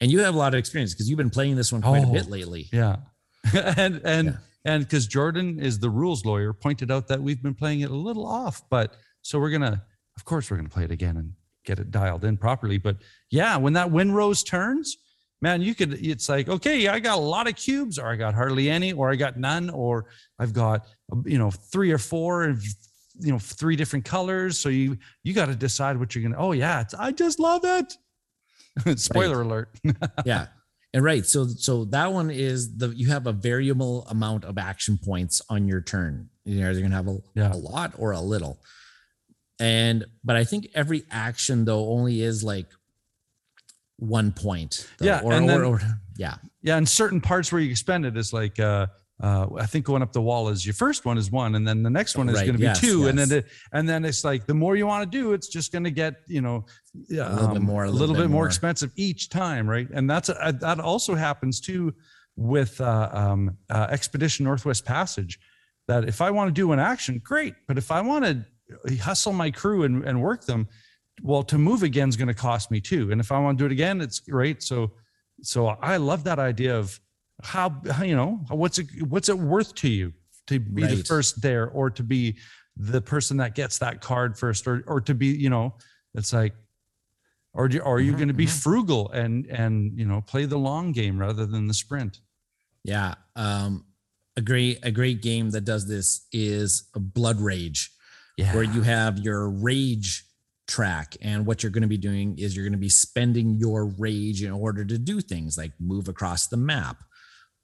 and you have a lot of experience because you've been playing this one quite Oh, a bit oh, lately. Yeah. [LAUGHS] and and Yeah. and because Jordan is the rules lawyer, pointed out that we've been playing it a little off, but so we're gonna, of course, we're gonna play it again and get it dialed in properly. But yeah, when that wind rose turns, man, you could. It's like, okay, I got a lot of cubes, or I got hardly any, or I got none, or I've got you know three or four, you know three different colors. So you you got to decide what you're gonna. Oh yeah, it's, I just love it. [LAUGHS] Spoiler alert. [LAUGHS] yeah and right so so that one is the you have a variable amount of action points on your turn you know you're gonna have a, Yeah. a lot or a little and but i think every action though only is like one point. though, Yeah, or, and then- or yeah, Yeah, and certain parts where you spend it is like uh uh, I think going up the wall is your first one is one, and then the next one is Right, going to be yes, two, and then it, and then it's like the more you want to do, it's just going to get you know A little bit um, more, a little, bit more expensive each time, right? And that's uh, that also happens too with uh, um, uh, Expedition Northwest Passage. That if I want to do an action, great, but if I want to hustle my crew and, and work them, well, to move again is going to cost me too. And if I want to do it again, it's great. So, so I love that idea of how, how you know what's it what's it worth to you to be the first there or to be the person that gets that card first or or to be you know it's like or do, or are you Mhm, going to be mhm. frugal and and you know play the long game rather than the sprint yeah. Um, a great a great game that does this is Blood Rage. yeah where you have your rage track. And what you're going to be doing is you're going to be spending your rage in order to do things like move across the map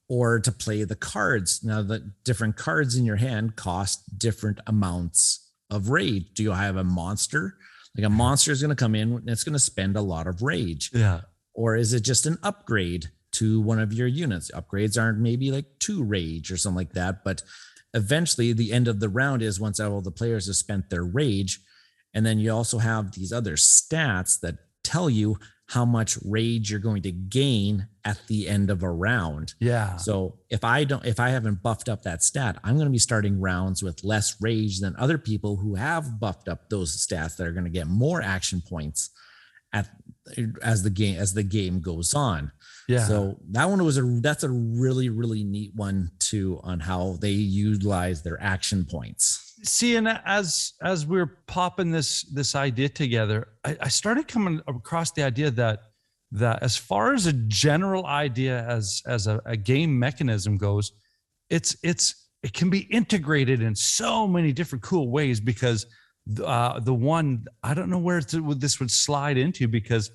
or to play the cards. Now the different cards in your hand cost different amounts of rage. Do you have a monster? Like a monster is going to come in and it's going to spend a lot of rage. Yeah. Or is it just an upgrade to one of your units? Upgrades aren't maybe like two rage or something like that but eventually the end of the round is once all the players have spent their rage and then you also have these other stats that tell you how much rage you're going to gain at the end of a round yeah so if I don't, if I haven't buffed up that stat, I'm going to be starting rounds with less rage than other people who have buffed up those stats that are going to get more action points at as the game as the game goes on. yeah So that one was a that's a really really neat one too on how they utilize their action points. See and as as we are popping this this idea together I, I started coming across the idea that that as far as a general idea as as a, a game mechanism goes it's it's it can be integrated in so many different cool ways because uh, the one I don't know where this would slide into because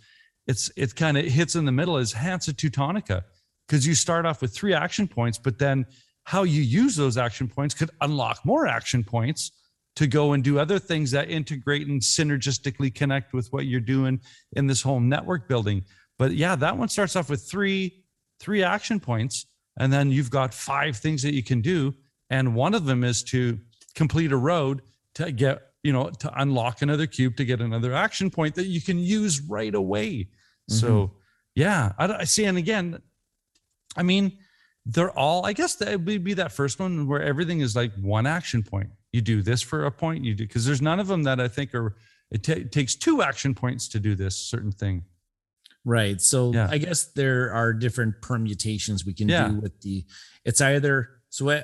it's it kind of hits in the middle is Hansa Teutonica because you start off with three action points, but then how you use those action points could unlock more action points to go and do other things that integrate and synergistically connect with what you're doing in this whole network building. But yeah, that one starts off with three three action points, and then you've got five things that you can do, and one of them is to complete a road to get you know to unlock another cube to get another action point that you can use right away. So mm-hmm. yeah, I, I see, and again, I mean, they're all. I guess that would be that first one where everything is like one action point. You do this for a point. You do because there's none of them that I think are. It ta- takes two action points to do this certain thing. Right. So Yeah. I guess there are different permutations we can Yeah. do with the. It's either so.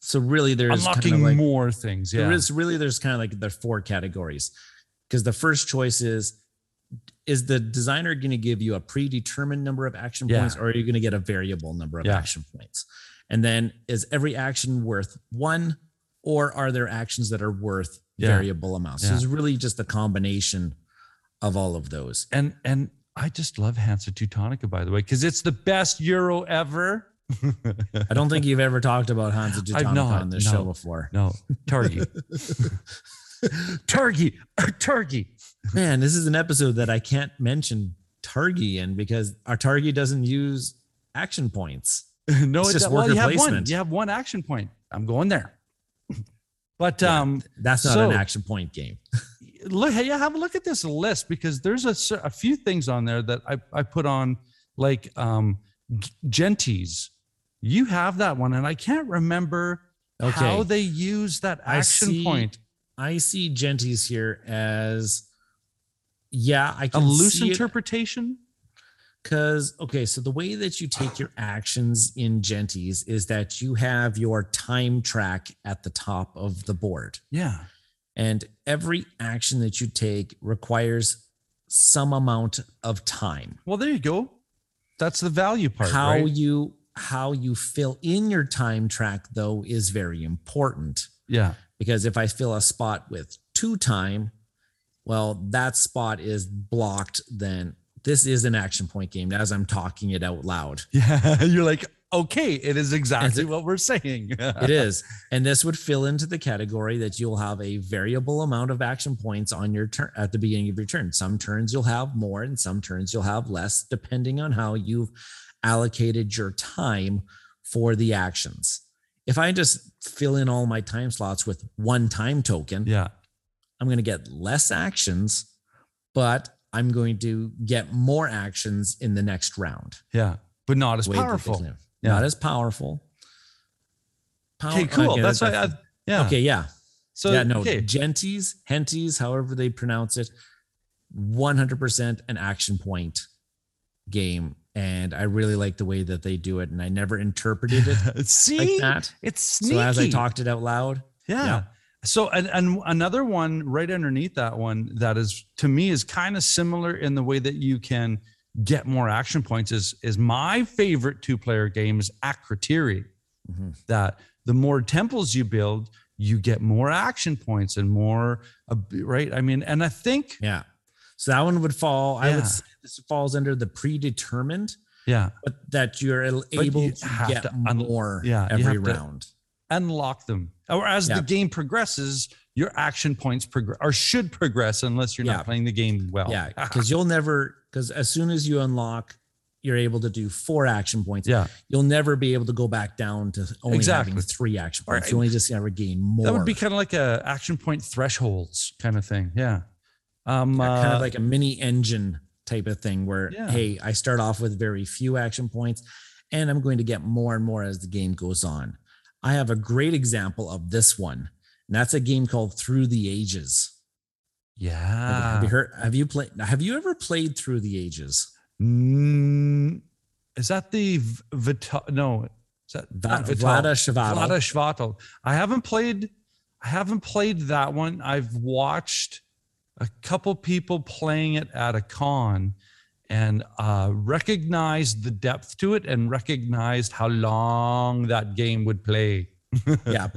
So really, there's Unlocking kind of like, more things. There Yeah. is really there's kind of like the four categories because the first choice is is the designer going to give you a predetermined number of action Yeah. points or are you going to get a variable number of Yeah. action points and then is every action worth one or are there actions that are worth Yeah. variable amounts so it's really just a combination of all of those and and I just love Hansa Teutonica by the way because it's the best Euro ever. [LAUGHS] i don't think you've ever talked about Hansa Teutonica on this no. show before No, Targi. [LAUGHS] Targi. Targi. man this is an episode that i can't mention targi in because our targi doesn't use action points no, It's it just well, worker you have one. You have one action point. I'm going there. [LAUGHS] But Yeah, um, that's not an action point game [LAUGHS] look, hey, have a look at this list because there's a, a few things on there that I, I put on like um, Gentes. You have that one, and I can't remember how they use that I action see point. I see Gentes here as yeah, I A can loose see interpretation. because okay, so the way that you take your actions in Gentes is that you have your time track at the top of the board, Yeah. and every action that you take requires some amount of time. Well, there you go. That's the value part. how right? you how you fill in your time track though is very important. yeah. Because if I fill a spot with two time, well, that spot is blocked. Then this is an action point game as I'm talking it out loud. [LAUGHS] Yeah. You're like, okay, it is exactly it- what we're saying. it [LAUGHS] is. And this would fill into the category that you'll have a variable amount of action points on your turn at the beginning of your turn. Some turns you'll have more and some turns you'll have less, depending on how you've allocated your time for the actions. If I just fill in all my time slots with one time token, yeah. I'm going to get less actions, but I'm going to get more actions in the next round. Yeah. But not as Way powerful. Yeah. Not as powerful. Power- Okay, cool. That's why. I, yeah. Okay, yeah. So yeah, no, okay. Gentes, henties, however they pronounce it, 100% an action point game. And I really like the way that they do it. And I never interpreted it [LAUGHS] See, like that. it's sneaky. So as I talked it out loud, Yeah. Yeah. So and, and another one right underneath that one that is to me is kind of similar in the way that you can get more action points is is my favorite two player game is Akrotiri. Mhm. That the more temples you build, you get more action points and more uh, right. I mean, and I think yeah. So that one would fall. I would say this falls under the predetermined, yeah, but that you're able you to have get to un- more yeah, every round. unlock them. Or as Yeah. the game progresses, your action points progress or should progress unless you're Yeah. not playing the game well. Yeah, [LAUGHS] because you'll never because as soon as you unlock, you're able to do four action points. yeah. You'll never be able to go back down to only Exactly. having three action points. You only just ever gain more. That would be kind of like a action point thresholds kind of thing. Yeah. Um, kind uh, of like a mini engine type of thing where Yeah. hey, I start off with very few action points and I'm going to get more and more as the game goes on. I have a great example of this one. And that's a game called Through the Ages. Yeah. have you heard have you played have you ever played Through the Ages? Mm, is that the Vita? No, is that Va-. Vlaada Chvátil. Vlaada Chvátil. I haven't played. I haven't played that one. I've watched a couple people playing it at a con, and uh, recognized the depth to it, and recognized how long that game would play. [LAUGHS] yeah.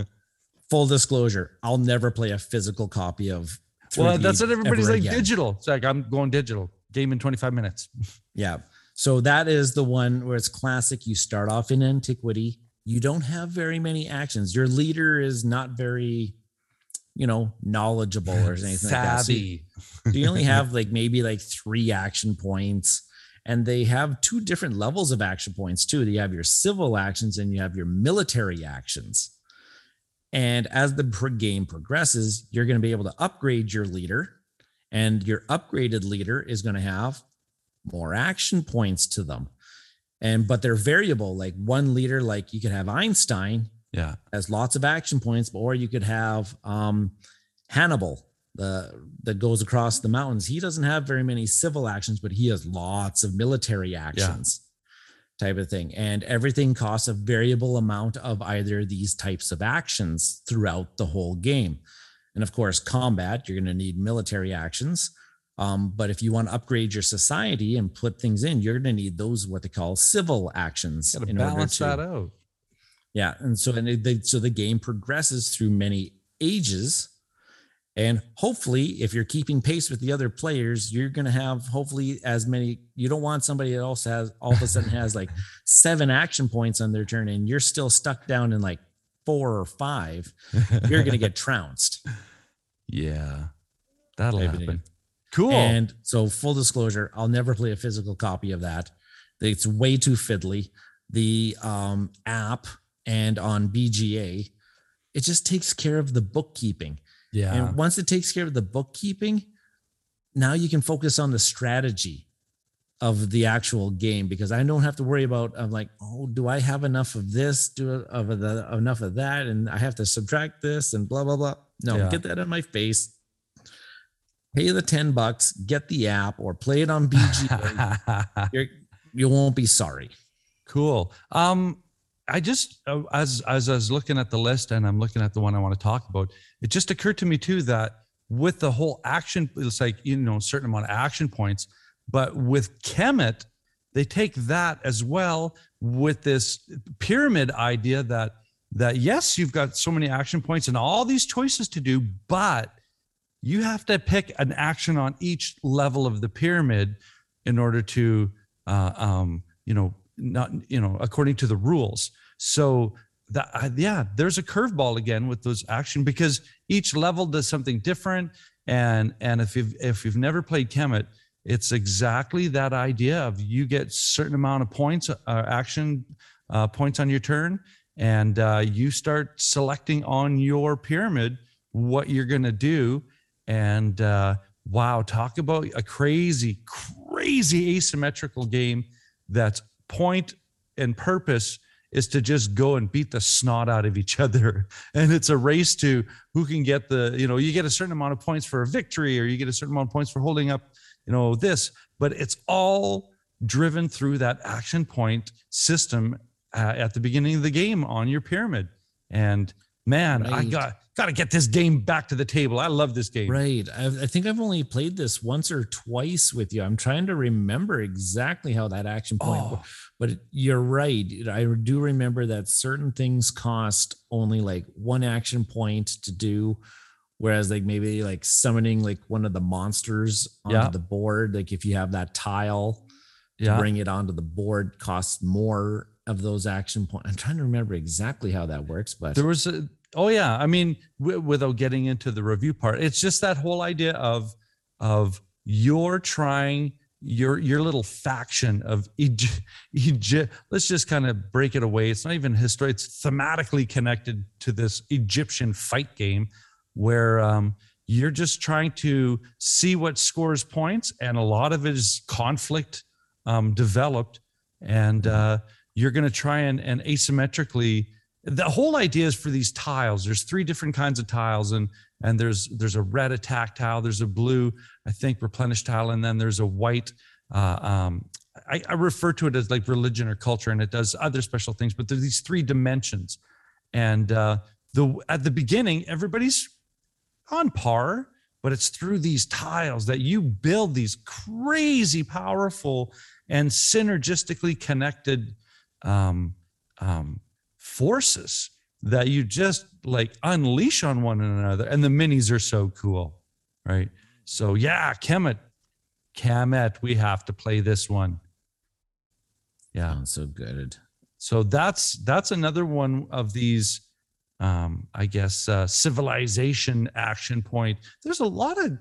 Full disclosure, I'll never play a physical copy of well, that's what everybody's like. again. Digital. It's like I'm going digital. Game in 25 minutes. [LAUGHS] Yeah. So that is the one where it's classic. You start off in antiquity. You don't have very many actions. Your leader is not very, you know, knowledgeable or anything like that. So you, Savvy. so you only [LAUGHS] have like maybe like three action points. And they have two different levels of action points too. You have your civil actions and you have your military actions. And as the game progresses, you're going to be able to upgrade your leader, and your upgraded leader is going to have more action points to them. And but they're variable. Like one leader, like you could have Einstein Yeah. has lots of action points, or you could have um, Hannibal, the that goes across the mountains. He doesn't have very many civil actions, but he has lots of military actions, type of thing. And everything costs a variable amount of either these types of actions throughout the whole game. And of course, combat, you're going to need military actions. Um, but if you want to upgrade your society and put things in, you're going to need those what they call civil actions. Got to in order balance that out. Yeah, and so and they, so the game progresses through many ages, and hopefully, if you're keeping pace with the other players, you're going to have hopefully as many. You don't want somebody that also has all of a sudden has like [LAUGHS] seven action points on their turn, and you're still stuck down in like four or five. [LAUGHS] You're going to get trounced. Yeah. That'll happen. Cool. And so, full disclosure, I'll never play a physical copy of that. It's way too fiddly. The um, app and on BGA, it just takes care of the bookkeeping. yeah. And once it takes care of the bookkeeping, now you can focus on the strategy of the actual game because I don't have to worry about I'm like, oh, do I have enough of this? Do of the enough of that? And I have to subtract this and blah blah blah. No, Yeah. get that in my face. Pay the 10 bucks, get the app or play it on BGA. [LAUGHS] You're, you won't be sorry. cool. Um, I just uh, as as I was looking at the list and I'm looking at the one I want to talk about, it just occurred to me too that with the whole action, it's like you know, a certain amount of action points, but with Kemet, they take that as well with this pyramid idea that that yes, you've got so many action points and all these choices to do, but you have to pick an action on each level of the pyramid in order to uh, um, you know not you know according to the rules. So that uh, yeah, there's a curveball again with those action because each level does something different. And and if you've if you've never played Kemet, it's exactly that idea of you get certain amount of points, uh, action uh, points on your turn, and uh, you start selecting on your pyramid what you're going to do. And uh, wow, talk about a crazy, crazy asymmetrical game that's point and purpose is to just go and beat the snot out of each [LAUGHS] other. And it's a race to who can get the, you know, you get a certain amount of points for a victory or you get a certain amount of points for holding up, you know, this, but it's all driven through that action point system uh, at the beginning of the game on your pyramid. And man, right. I got got to get this game back to the table. I love this game. Right. I've, i think I've only played this once or twice with you. I'm trying to remember exactly how that action point. Oh. But you're right. I do remember that certain things cost only like one action point to do. Whereas like maybe like summoning like one of the monsters onto yeah. the board, like if you have that tile to yeah. bring it onto the board costs more of those action points. I'm trying to remember exactly how that works, but there was a oh yeah. I mean, w- without getting into the review part, it's just that whole idea of of you're trying your your little faction of Egypt. Let's just kind of break it away. It's not even history. It's thematically connected to this Egyptian fight game, where um, you're just trying to see what scores points, and a lot of it is conflict um, developed, and uh, you're going to try and, and asymmetrically the whole idea is for these tiles. There's three different kinds of tiles and and there's there's a red attack tile there's a blue i think replenish tile and then there's a white uh, um, I, I, refer to it as like religion or culture and it does other special things but there's these three dimensions. And uh, the at the beginning everybody's on par but it's through these tiles that you build these crazy powerful and synergistically connected um, um, forces that you just like unleash on one another. And the minis are so cool, right? So yeah, Kemet, Kemet, we have to play this one. Yeah, Sounds so good. So that's that's another one of these um, I guess uh, civilization action point. There's a lot of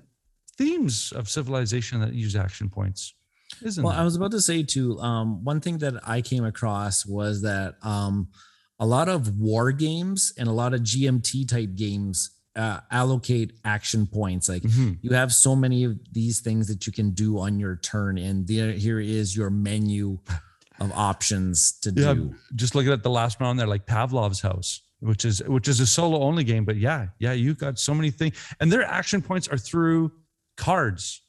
themes of civilization that use action points. Isn't well, there? I was about to say too. Um, one thing that I came across was that um, a lot of war games and a lot of GMT type games uh, allocate action points. Like mm-hmm. you have so many of these things that you can do on your turn, and there here is your menu of options to yeah, do. Just looking at the last one on there, like Pavlov's house, which is which is a solo only game, but yeah, yeah, you got so many things, and their action points are through cards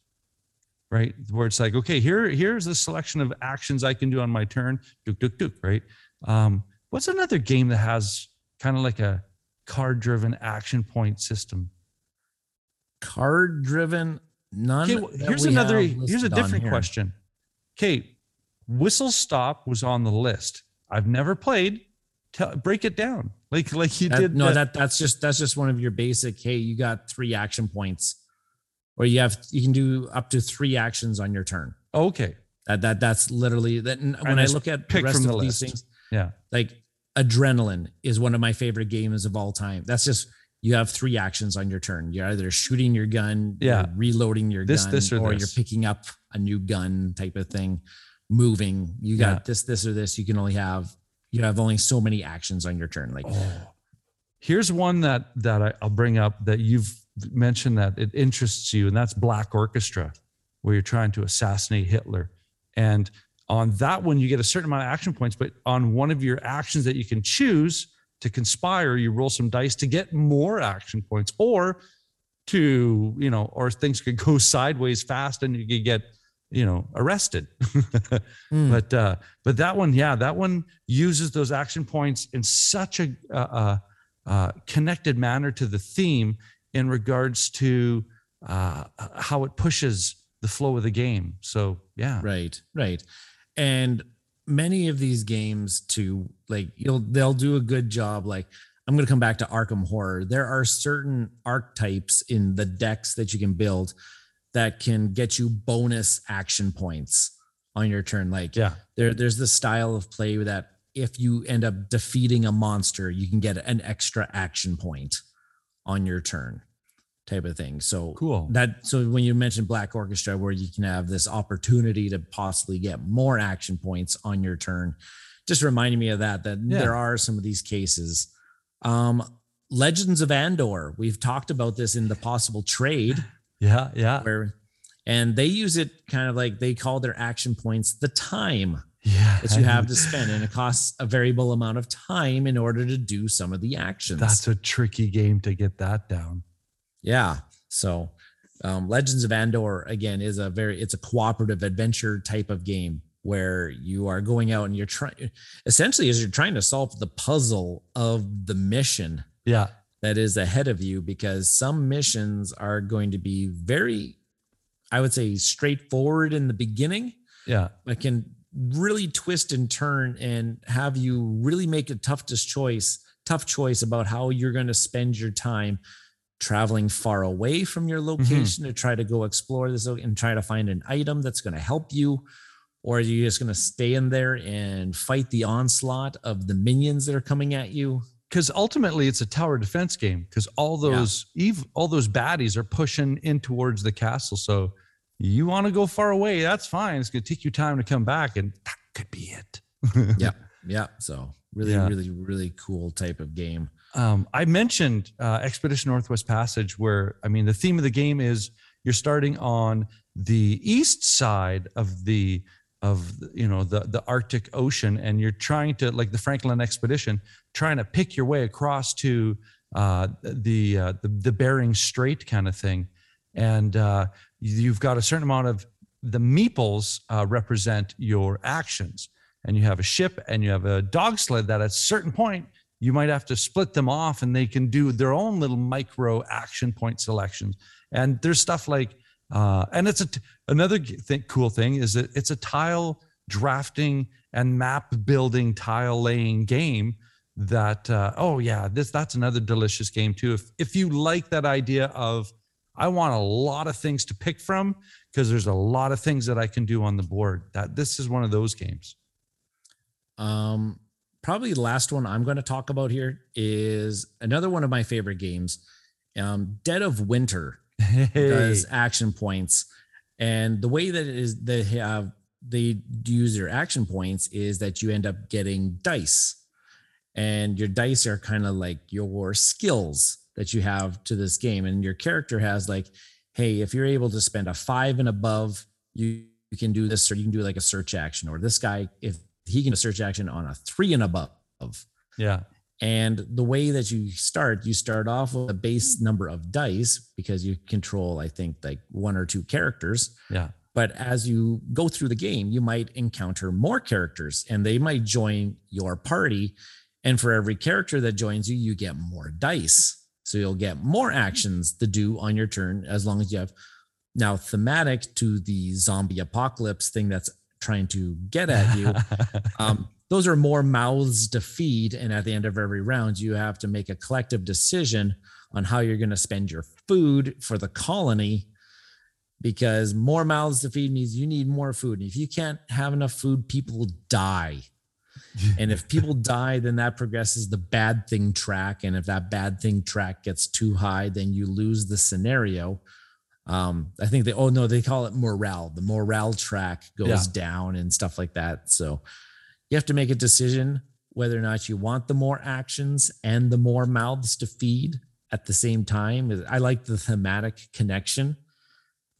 right? Where it's like, okay, here, here's a selection of actions I can do on my turn. Duke, duke, duke, right? Um, what's another game that has kind of like a card driven action point system? Card driven, none. Okay, well, here's another, here's a different question. Okay, Whistle Stop was on the list. I've never played. Tell, break it down like like you that, did. No, that, that that's just that's just one of your basic. Hey, you got three action points or you have you can do up to three actions on your turn. Okay. That that that's literally that. When I look at the rest of the these things, yeah, like adrenaline is one of my favorite games of all time. That's just you have three actions on your turn. You're either shooting your gun, yeah, reloading your this, gun, this or, or this. you're picking up a new gun type of thing. Moving, you got yeah. this, this, or this. You can only have you have only so many actions on your turn. Like, oh. here's one that that I, I'll bring up that you've mentioned that it interests you, and that's Black Orchestra, where you're trying to assassinate Hitler. And on that one, you get a certain amount of action points, but on one of your actions that you can choose to conspire, you roll some dice to get more action points, or to, you know, or things could [LAUGHS] go sideways fast and you could get, you know, arrested. [LAUGHS] mm. But uh, but that one, yeah, that one uses those action points in such a, a, a connected manner to the theme in regards to uh, how it pushes the flow of the game. So yeah, right, right, and many of these games to like you'll they'll do a good job. Like I'm going to come back to Arkham Horror. There are certain archetypes in the decks that you can build that can get you bonus action points on your turn. Like Yeah. there, there's this style of play that if you end up defeating a monster, you can get an extra action point on your turn, type of thing. So Cool. That so when you mentioned Black Orchestra, where you can have this opportunity to possibly get more action points on your turn, just reminding me of that. That Yeah. there are some of these cases. Um, Legends of Andor. We've talked about this in the possible trade [SIGHS] Yeah. Yeah. where and they use it kind of like they call their action points the time Yeah. that you have to spend and it costs a variable amount of time in order to do some of the actions That's a tricky game to get that down. Yeah so um, legends of andor again is a very it's a cooperative adventure type of game where you are going out and you're trying essentially as you're trying to solve the puzzle of the mission Yeah. that is ahead of you because some missions are going to be very i would say straightforward in the beginning Yeah. but can really twist and turn and have you really make a tough choice tough choice about how you're going to spend your time traveling far away from your mm-hmm. location to try to go explore this and try to find an item that's going to help you? Or are you just going to stay in there and fight the onslaught of the minions that are coming at you? Because ultimately it's a tower defense game because all Yeah. those ev- all those baddies are pushing in towards the castle so you want to go far away that's fine. It's going to take you time to come back and that could be it. Yeah [LAUGHS] yeah so really Yeah. really really cool type of game um, i mentioned uh, expedition northwest passage where i mean the theme of the game is you're starting on the east side of the of you know the the arctic ocean and you're trying to like the franklin expedition trying to pick your way across to uh, the, uh, the the bering strait kind of thing. And uh, you've got a certain amount of the meeples uh, represent your actions. And you have a ship and you have a dog sled that at a certain point you might have to split them off and they can do their own little micro action point selections. And there's stuff like uh, and it's a t- another thing, cool thing is that it's a tile drafting and map building tile laying game that uh, oh yeah this that's another delicious game too. If if you like that idea of i want a lot of things to pick from because there's a lot of things that i can do on the board that this is one of those games. Um, probably the last one I'm going to talk about here is another one of my favorite games, um, Dead of Winter hey. does action points, and the way that it is they have they use your action points is that you end up getting dice, and your dice are kind of like your skills that you have to this game, and your character has like, hey, if you're able to spend a five and above, you you can do this, or you can do like a search action, or this guy if he can do search action on a three and above. yeah And the way that you start, you start off with a base mm-hmm. number of dice because you control, I think, like one or two characters. yeah But as you go through the game, you might encounter more characters and they might join your party. And for every character that joins you, you get more dice. So you'll get more mm-hmm. actions to do on your turn as long as you have. Now, thematic to the zombie apocalypse thing that's trying to get at you, [LAUGHS] um, those are more mouths to feed. And at the end of every round, you have to make a collective decision on how you're going to spend your food for the colony because more mouths to feed means you need more food. And if you can't have enough food, people die. [LAUGHS] and if people die, then that progresses the bad thing track. And if that bad thing track gets too high, then you lose the scenario. Um, I think they, oh no, they call it morale. The morale track goes Yeah. down and stuff like that. So you have to make a decision whether or not you want the more actions and the more mouths to feed at the same time. I like the thematic connection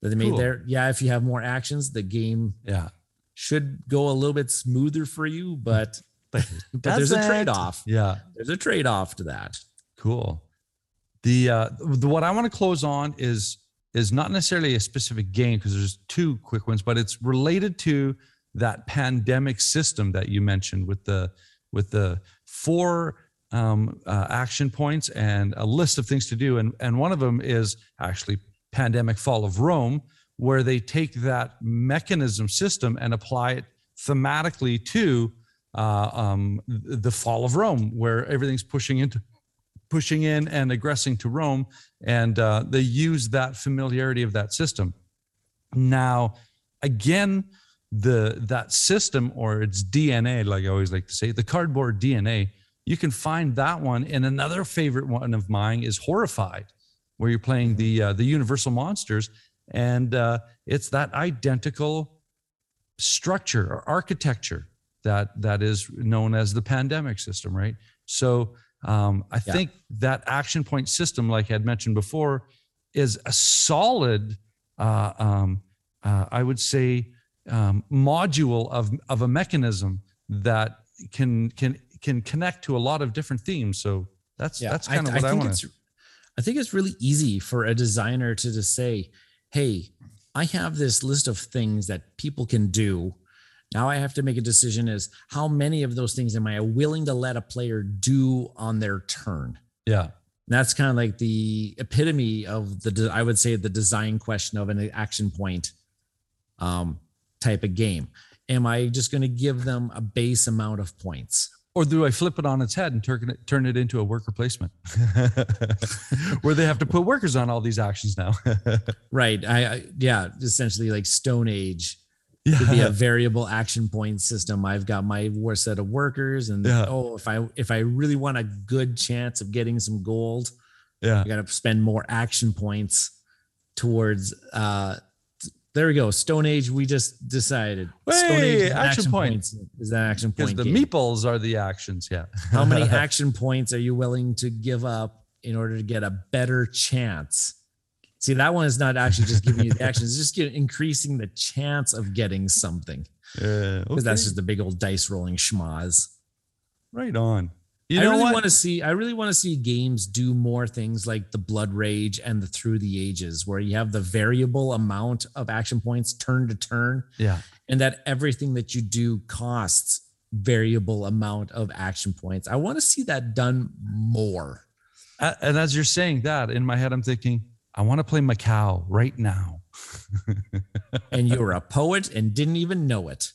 that they made there. Yeah, if you have more actions, the game yeah should go a little bit smoother for you, but [LAUGHS] [LAUGHS] but, there's a trade-off. yeah There's a trade-off to that. Cool. The uh the what I want to close on is is not necessarily a specific game because there's two quick ones, but it's related to that pandemic system that you mentioned with the with the four um, uh, action points and a list of things to do, and and one of them is actually pandemic fall of Rome, where they take that mechanism system and apply it thematically to uh, um, the fall of Rome, where everything's pushing into pushing in and aggressing to Rome, and uh, they use that familiarity of that system. Now, again, the that system or its DNA, like I always like to say, the cardboard DNA. You can find that one. And another favorite one of mine is Horrified, where you're playing the uh, the Universal monsters, and uh, it's that identical structure or architecture that that is known as the pandemic system, right? So um, I Yeah. think that action point system, like I had mentioned before, is a solid, uh, um, uh, I would say, um, module of of a mechanism that can can can connect to a lot of different themes. So that's that's kind of what I, think want. I think it's really easy for a designer to just say, "Hey, I have this list of things that people can do. Now I have to make a decision is how many of those things am I willing to let a player do on their turn?" Yeah, That's kind of like the epitome of the I would say the design question of an action point um type of game. Am I just going to give them a base amount of points? or do I flip it on its head and turn it turn it into a worker placement, [LAUGHS] where they have to put workers on all these actions now? [LAUGHS] Right. I, I yeah, essentially like Stone Age could be a [LAUGHS] variable action point system. I've got my war set of workers, and Yeah. oh, if I if I really want a good chance of getting some gold, yeah. I got to spend more action points towards. uh There we go. Stone Age. We just decided. Stone Hey, Age an action point. points is an action Because point. the game. meeples are the actions. Yeah. [LAUGHS] How many action points are you willing to give up in order to get a better chance? See, that one is not actually just giving you the actions, it's just increasing the chance of getting something. Yeah. Because that's just the big old dice rolling schmaz. right on. You I know really want to see I really want to see games do more things like the Blood Rage and the Through the Ages, where you have the variable amount of action points turn to turn, yeah. and that everything that you do costs variable amount of action points. I want to see that done more. And as you're saying that, in my head, I'm thinking, I want to play Macao right now. and you were a poet and didn't even know it.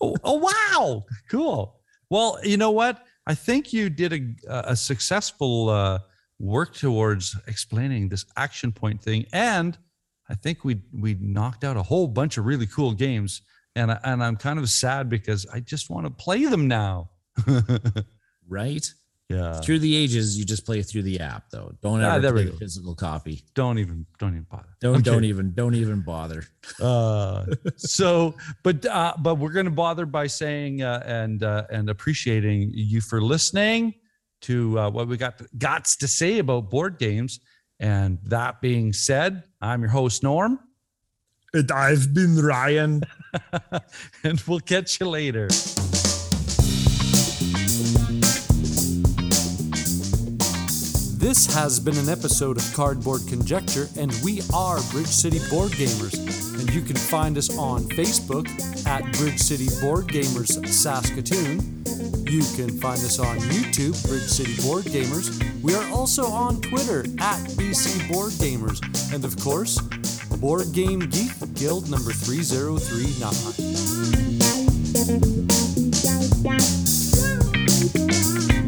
Oh, oh wow. Cool. Well, you know what? I think you did a, a successful uh, work towards explaining this action point thing. And I think we we knocked out a whole bunch of really cool games. And, I, and I'm kind of sad because I just want to play them now. [LAUGHS] Right? Yeah. through the ages, you just play through the app though. Don't Ah, ever there we play go. the physical copy. Don't even don't even bother. Don't I'm don't kidding. even don't even bother. [LAUGHS] uh so but uh but we're going to bother by saying uh, and uh, and appreciating you for listening to uh, what we got gots to say about board games and that being said i'm your host norm And I've been Ryan. [LAUGHS] and we'll catch you later This has been an episode of Cardboard Conjecture, and we are Bridge City Board Gamers. And you can find us on Facebook at Bridge City Board Gamers Saskatoon. You can find us on YouTube, Bridge City Board Gamers. We are also on Twitter at BC Board Gamers. And of course, Board Game Geek Guild number 3039.